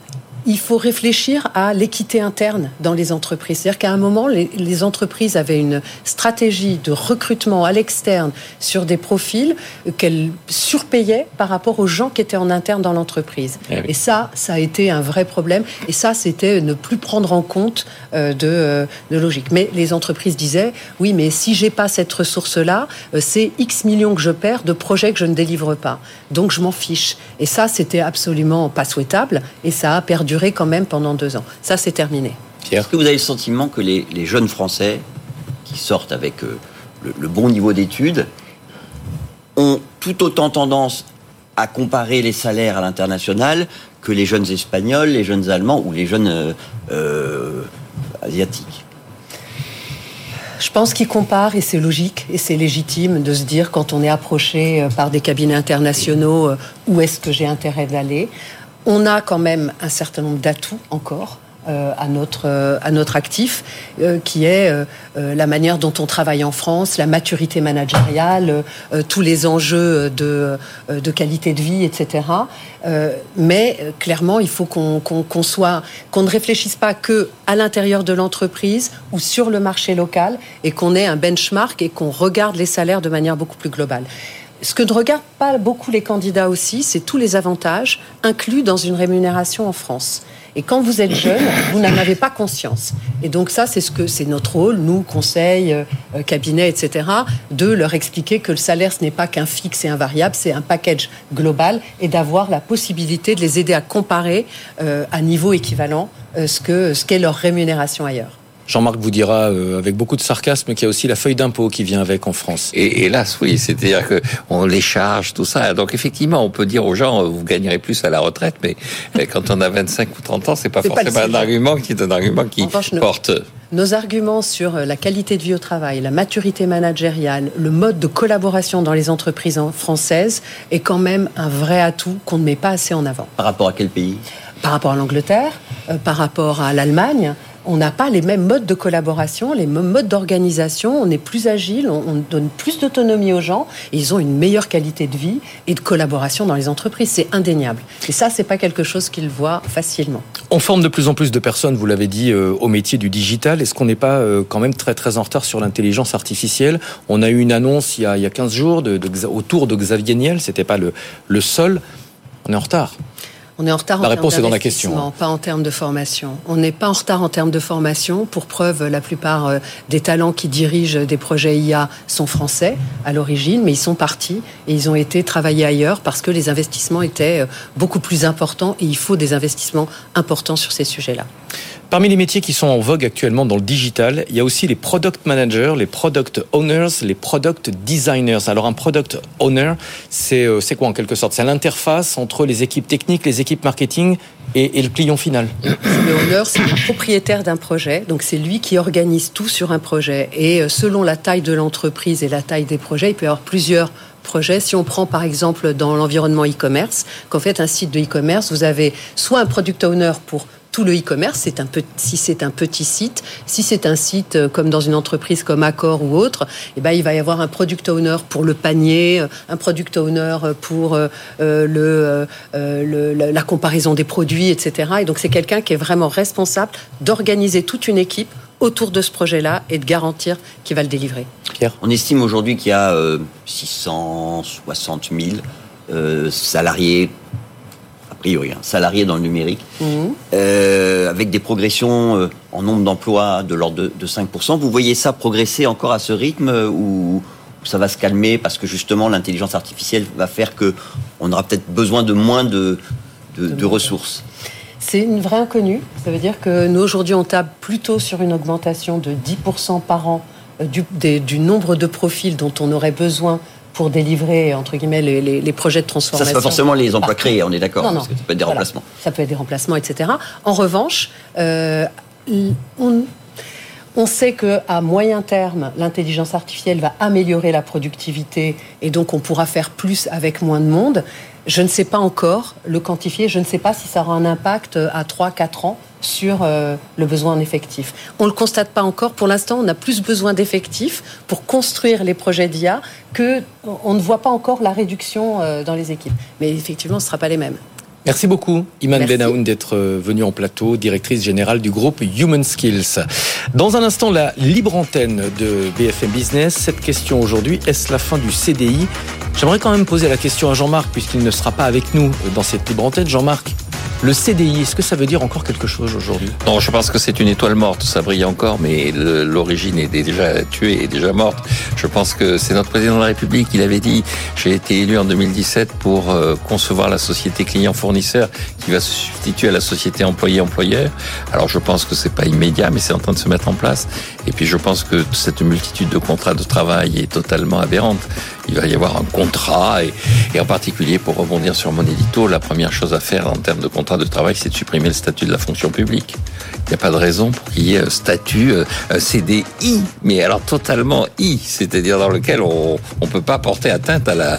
il faut réfléchir à l'équité interne dans les entreprises. C'est-à-dire qu'à un moment, les, les entreprises avaient une stratégie de recrutement à l'externe sur des profils qu'elles surpayaient par rapport aux gens qui étaient en interne dans l'entreprise. Eh oui. Et ça, ça a été un vrai problème. Et ça, c'était ne plus prendre en compte euh, de, euh, de logique. Mais les entreprises disaient, oui, mais si j'ai pas cette ressource-là, euh, c'est X millions que je perds de projets que je ne délivre pas. Donc je m'en fiche. Et ça, c'était absolument pas souhaitable. Et ça a perduré quand même pendant deux ans. Ça, c'est terminé. Est-ce que vous avez le sentiment que les, les jeunes Français qui sortent avec euh, le, le bon niveau d'études ont tout autant tendance à comparer les salaires à l'international que les jeunes Espagnols, les jeunes Allemands ou les jeunes euh, euh, Asiatiques? Je pense qu'ils comparent et c'est logique et c'est légitime de se dire quand on est approché par des cabinets internationaux où est-ce que j'ai intérêt d'aller. On a quand même un certain nombre d'atouts encore. euh, à notre euh, à notre actif, euh, qui est la manière dont on travaille en France, la maturité managériale, tous les enjeux de de qualité de vie, etc. mais clairement, il faut qu'on qu'on soit qu'on ne réfléchisse pas que à l'intérieur de l'entreprise ou sur le marché local et qu'on ait un benchmark et qu'on regarde les salaires de manière beaucoup plus globale. Ce que ne regardent pas beaucoup les candidats aussi, c'est tous les avantages inclus dans une rémunération en France. Et quand vous êtes jeune, vous n'en avez pas conscience. Et donc ça, c'est ce que c'est notre rôle, nous, conseils, euh, cabinets, etc., de leur expliquer que le salaire, ce n'est pas qu'un fixe et un variable, c'est un package global et d'avoir la possibilité de les aider à comparer euh, à niveau équivalent euh, ce que ce qu'est leur rémunération ailleurs. Jean-Marc vous dira euh, avec beaucoup de sarcasme qu'il y a aussi la feuille d'impôt qui vient avec en France. Et hélas, oui, c'est-à-dire que on les charge, tout ça. Donc effectivement, on peut dire aux gens, vous gagnerez plus à la retraite, mais quand on a 25 ou 30 ans, c'est pas forcément un argument qui est un argument qui porte. Nos arguments sur euh, la qualité de vie au travail, la maturité managériale, le mode de collaboration dans les entreprises françaises est quand même un vrai atout qu'on ne met pas assez en avant. Par rapport à quel pays? Par rapport à l'Angleterre, euh, par rapport à l'Allemagne on n'a pas les mêmes modes de collaboration, les mêmes modes d'organisation. On est plus agile, on, donne plus d'autonomie aux gens. Ils ont une meilleure qualité de vie et de collaboration dans les entreprises. C'est indéniable. Et ça, c'est pas quelque chose qu'ils voient facilement. On forme de plus en plus de personnes, vous l'avez dit, euh, au métier du digital. Est-ce qu'on n'est pas euh, quand même très très en retard sur l'intelligence artificielle? On a eu une annonce il y a, il y a 15 jours autour de Xavier Niel. C'était pas le, le seul. On est en retard. On est en retard la en réponse est dans la question. Hein. Pas en termes de formation. On n'est pas en retard en termes de formation. Pour preuve, la plupart euh, des talents qui dirigent des projets IA sont français à l'origine, mais ils sont partis et ils ont été travaillés ailleurs parce que les investissements étaient euh, beaucoup plus importants et il faut des investissements importants sur ces sujets-là. Parmi les métiers qui sont en vogue actuellement dans le digital, il y a aussi les product managers, les product owners, les product designers. Alors un product owner, c'est euh, quoi en quelque sorte? C'est l'interface entre les équipes techniques, les équipes marketing et, le client final. Le owner, c'est le propriétaire d'un projet, donc c'est lui qui organise tout sur un projet. Et euh, selon la taille de l'entreprise et la taille des projets, il peut y avoir plusieurs projets. Si on prend par exemple dans l'environnement e-commerce, qu'en fait un site de e-commerce, vous avez soit un product owner pour tout le e-commerce, c'est un petit, si c'est un petit site, si c'est un site euh, comme dans une entreprise comme Accor ou autre, eh ben, il va y avoir un product owner pour le panier, euh, un product owner pour euh, le, la comparaison des produits, etc. Et donc c'est quelqu'un qui est vraiment responsable d'organiser toute une équipe autour de ce projet-là et de garantir qu'il va le délivrer. Pierre? On estime aujourd'hui qu'il y a 660 000 salariés priori, salariés dans le numérique, mhm. euh, avec des progressions euh, en nombre d'emplois de l'ordre de, 5%. Vous voyez ça progresser encore à ce rythme euh, ou ça va se calmer parce que justement l'intelligence artificielle va faire que on aura peut-être besoin de moins de, de, ressources? C'est une vraie inconnue. Ça veut dire que nous, aujourd'hui, on tape plutôt sur une augmentation de 10% par an du, du, nombre de profils dont on aurait besoin pour délivrer entre guillemets les, projets de transformation. Ça, c'est pas forcément les emplois créés, on est d'accord. ça peut être des remplacements. Ça peut être des remplacements, etc. En revanche, euh, on, on sait que à moyen terme, l'intelligence artificielle va améliorer la productivité et donc on pourra faire plus avec moins de monde. Je ne sais pas encore le quantifier. Je ne sais pas si ça aura un impact à 3-4 ans sur euh, le besoin en effectifs. On ne le constate pas encore. Pour l'instant, on a plus besoin d'effectifs pour construire les projets d'IA que on ne voit pas encore la réduction euh, dans les équipes. Mais effectivement, ce ne sera pas les mêmes. Merci beaucoup, Iman Benaoun, d'être euh, venue en plateau, directrice générale du groupe Human Skills. Dans un instant, la libre antenne de BFM Business. Cette question aujourd'hui, est-ce la fin du CDI J'aimerais quand même poser la question à Jean-Marc, puisqu'il ne sera pas avec nous dans cette libre antenne. Jean-Marc, le CDI, est-ce que ça veut dire encore quelque chose aujourd'hui? Non, je pense que c'est une étoile morte. Ça brille encore, mais l'origine est déjà tuée, est déjà morte. Je pense que c'est notre président de la République. Il avait dit j'ai été élu en 2017 pour euh, concevoir la société client-fournisseur qui va se substituer à la société employé-employeur. Alors je pense que c'est pas immédiat, mais c'est en train de se mettre en place. Et puis je pense que cette multitude de contrats de travail est totalement aberrante. Il va y avoir un contrat et, et en particulier pour rebondir sur mon édito, la première chose à faire en termes de contrat de travail, c'est de supprimer le statut de la fonction publique. Il n'y a pas de raison pour qu'il y ait un statut un CDI, mais alors totalement I, c'est-à-dire dans lequel on ne peut pas porter atteinte à la,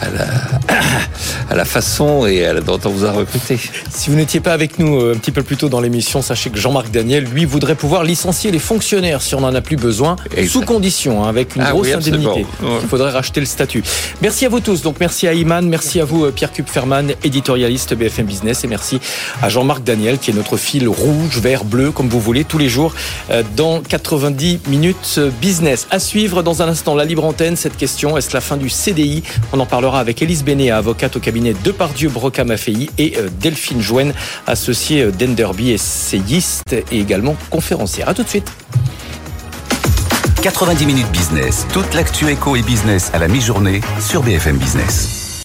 à la, (coughs) à la façon et à la, dont on vous a recruté. Si vous n'étiez pas avec nous euh, un petit peu plus tôt dans l'émission, sachez que Jean-Marc Daniel, lui, voudrait pouvoir licencier les fonctionnaires si on n'en a plus besoin, sous condition, hein, avec une Ah grosse oui, indemnité. Il faudrait racheter le statut. Merci à vous tous. Donc merci à Iman, merci à vous euh, Pierre Kupferman, éditorialiste BFM Business, et merci à Jean-Marc Daniel qui est notre fil rouge, vert, bleu, comme vous voulez, tous les jours euh, dans 90 minutes euh, business. À suivre dans un instant la libre antenne. Cette question est-ce la fin du CDI On en parlera avec Élise Bénet, avocate au cabinet Depardieu Broca Maffei et Delphine Jouen, associée d'Enderby, essayiste et également conférencière. À tout de suite. 90 minutes business. Toute l'actu éco et business à la mi-journée sur BFM Business.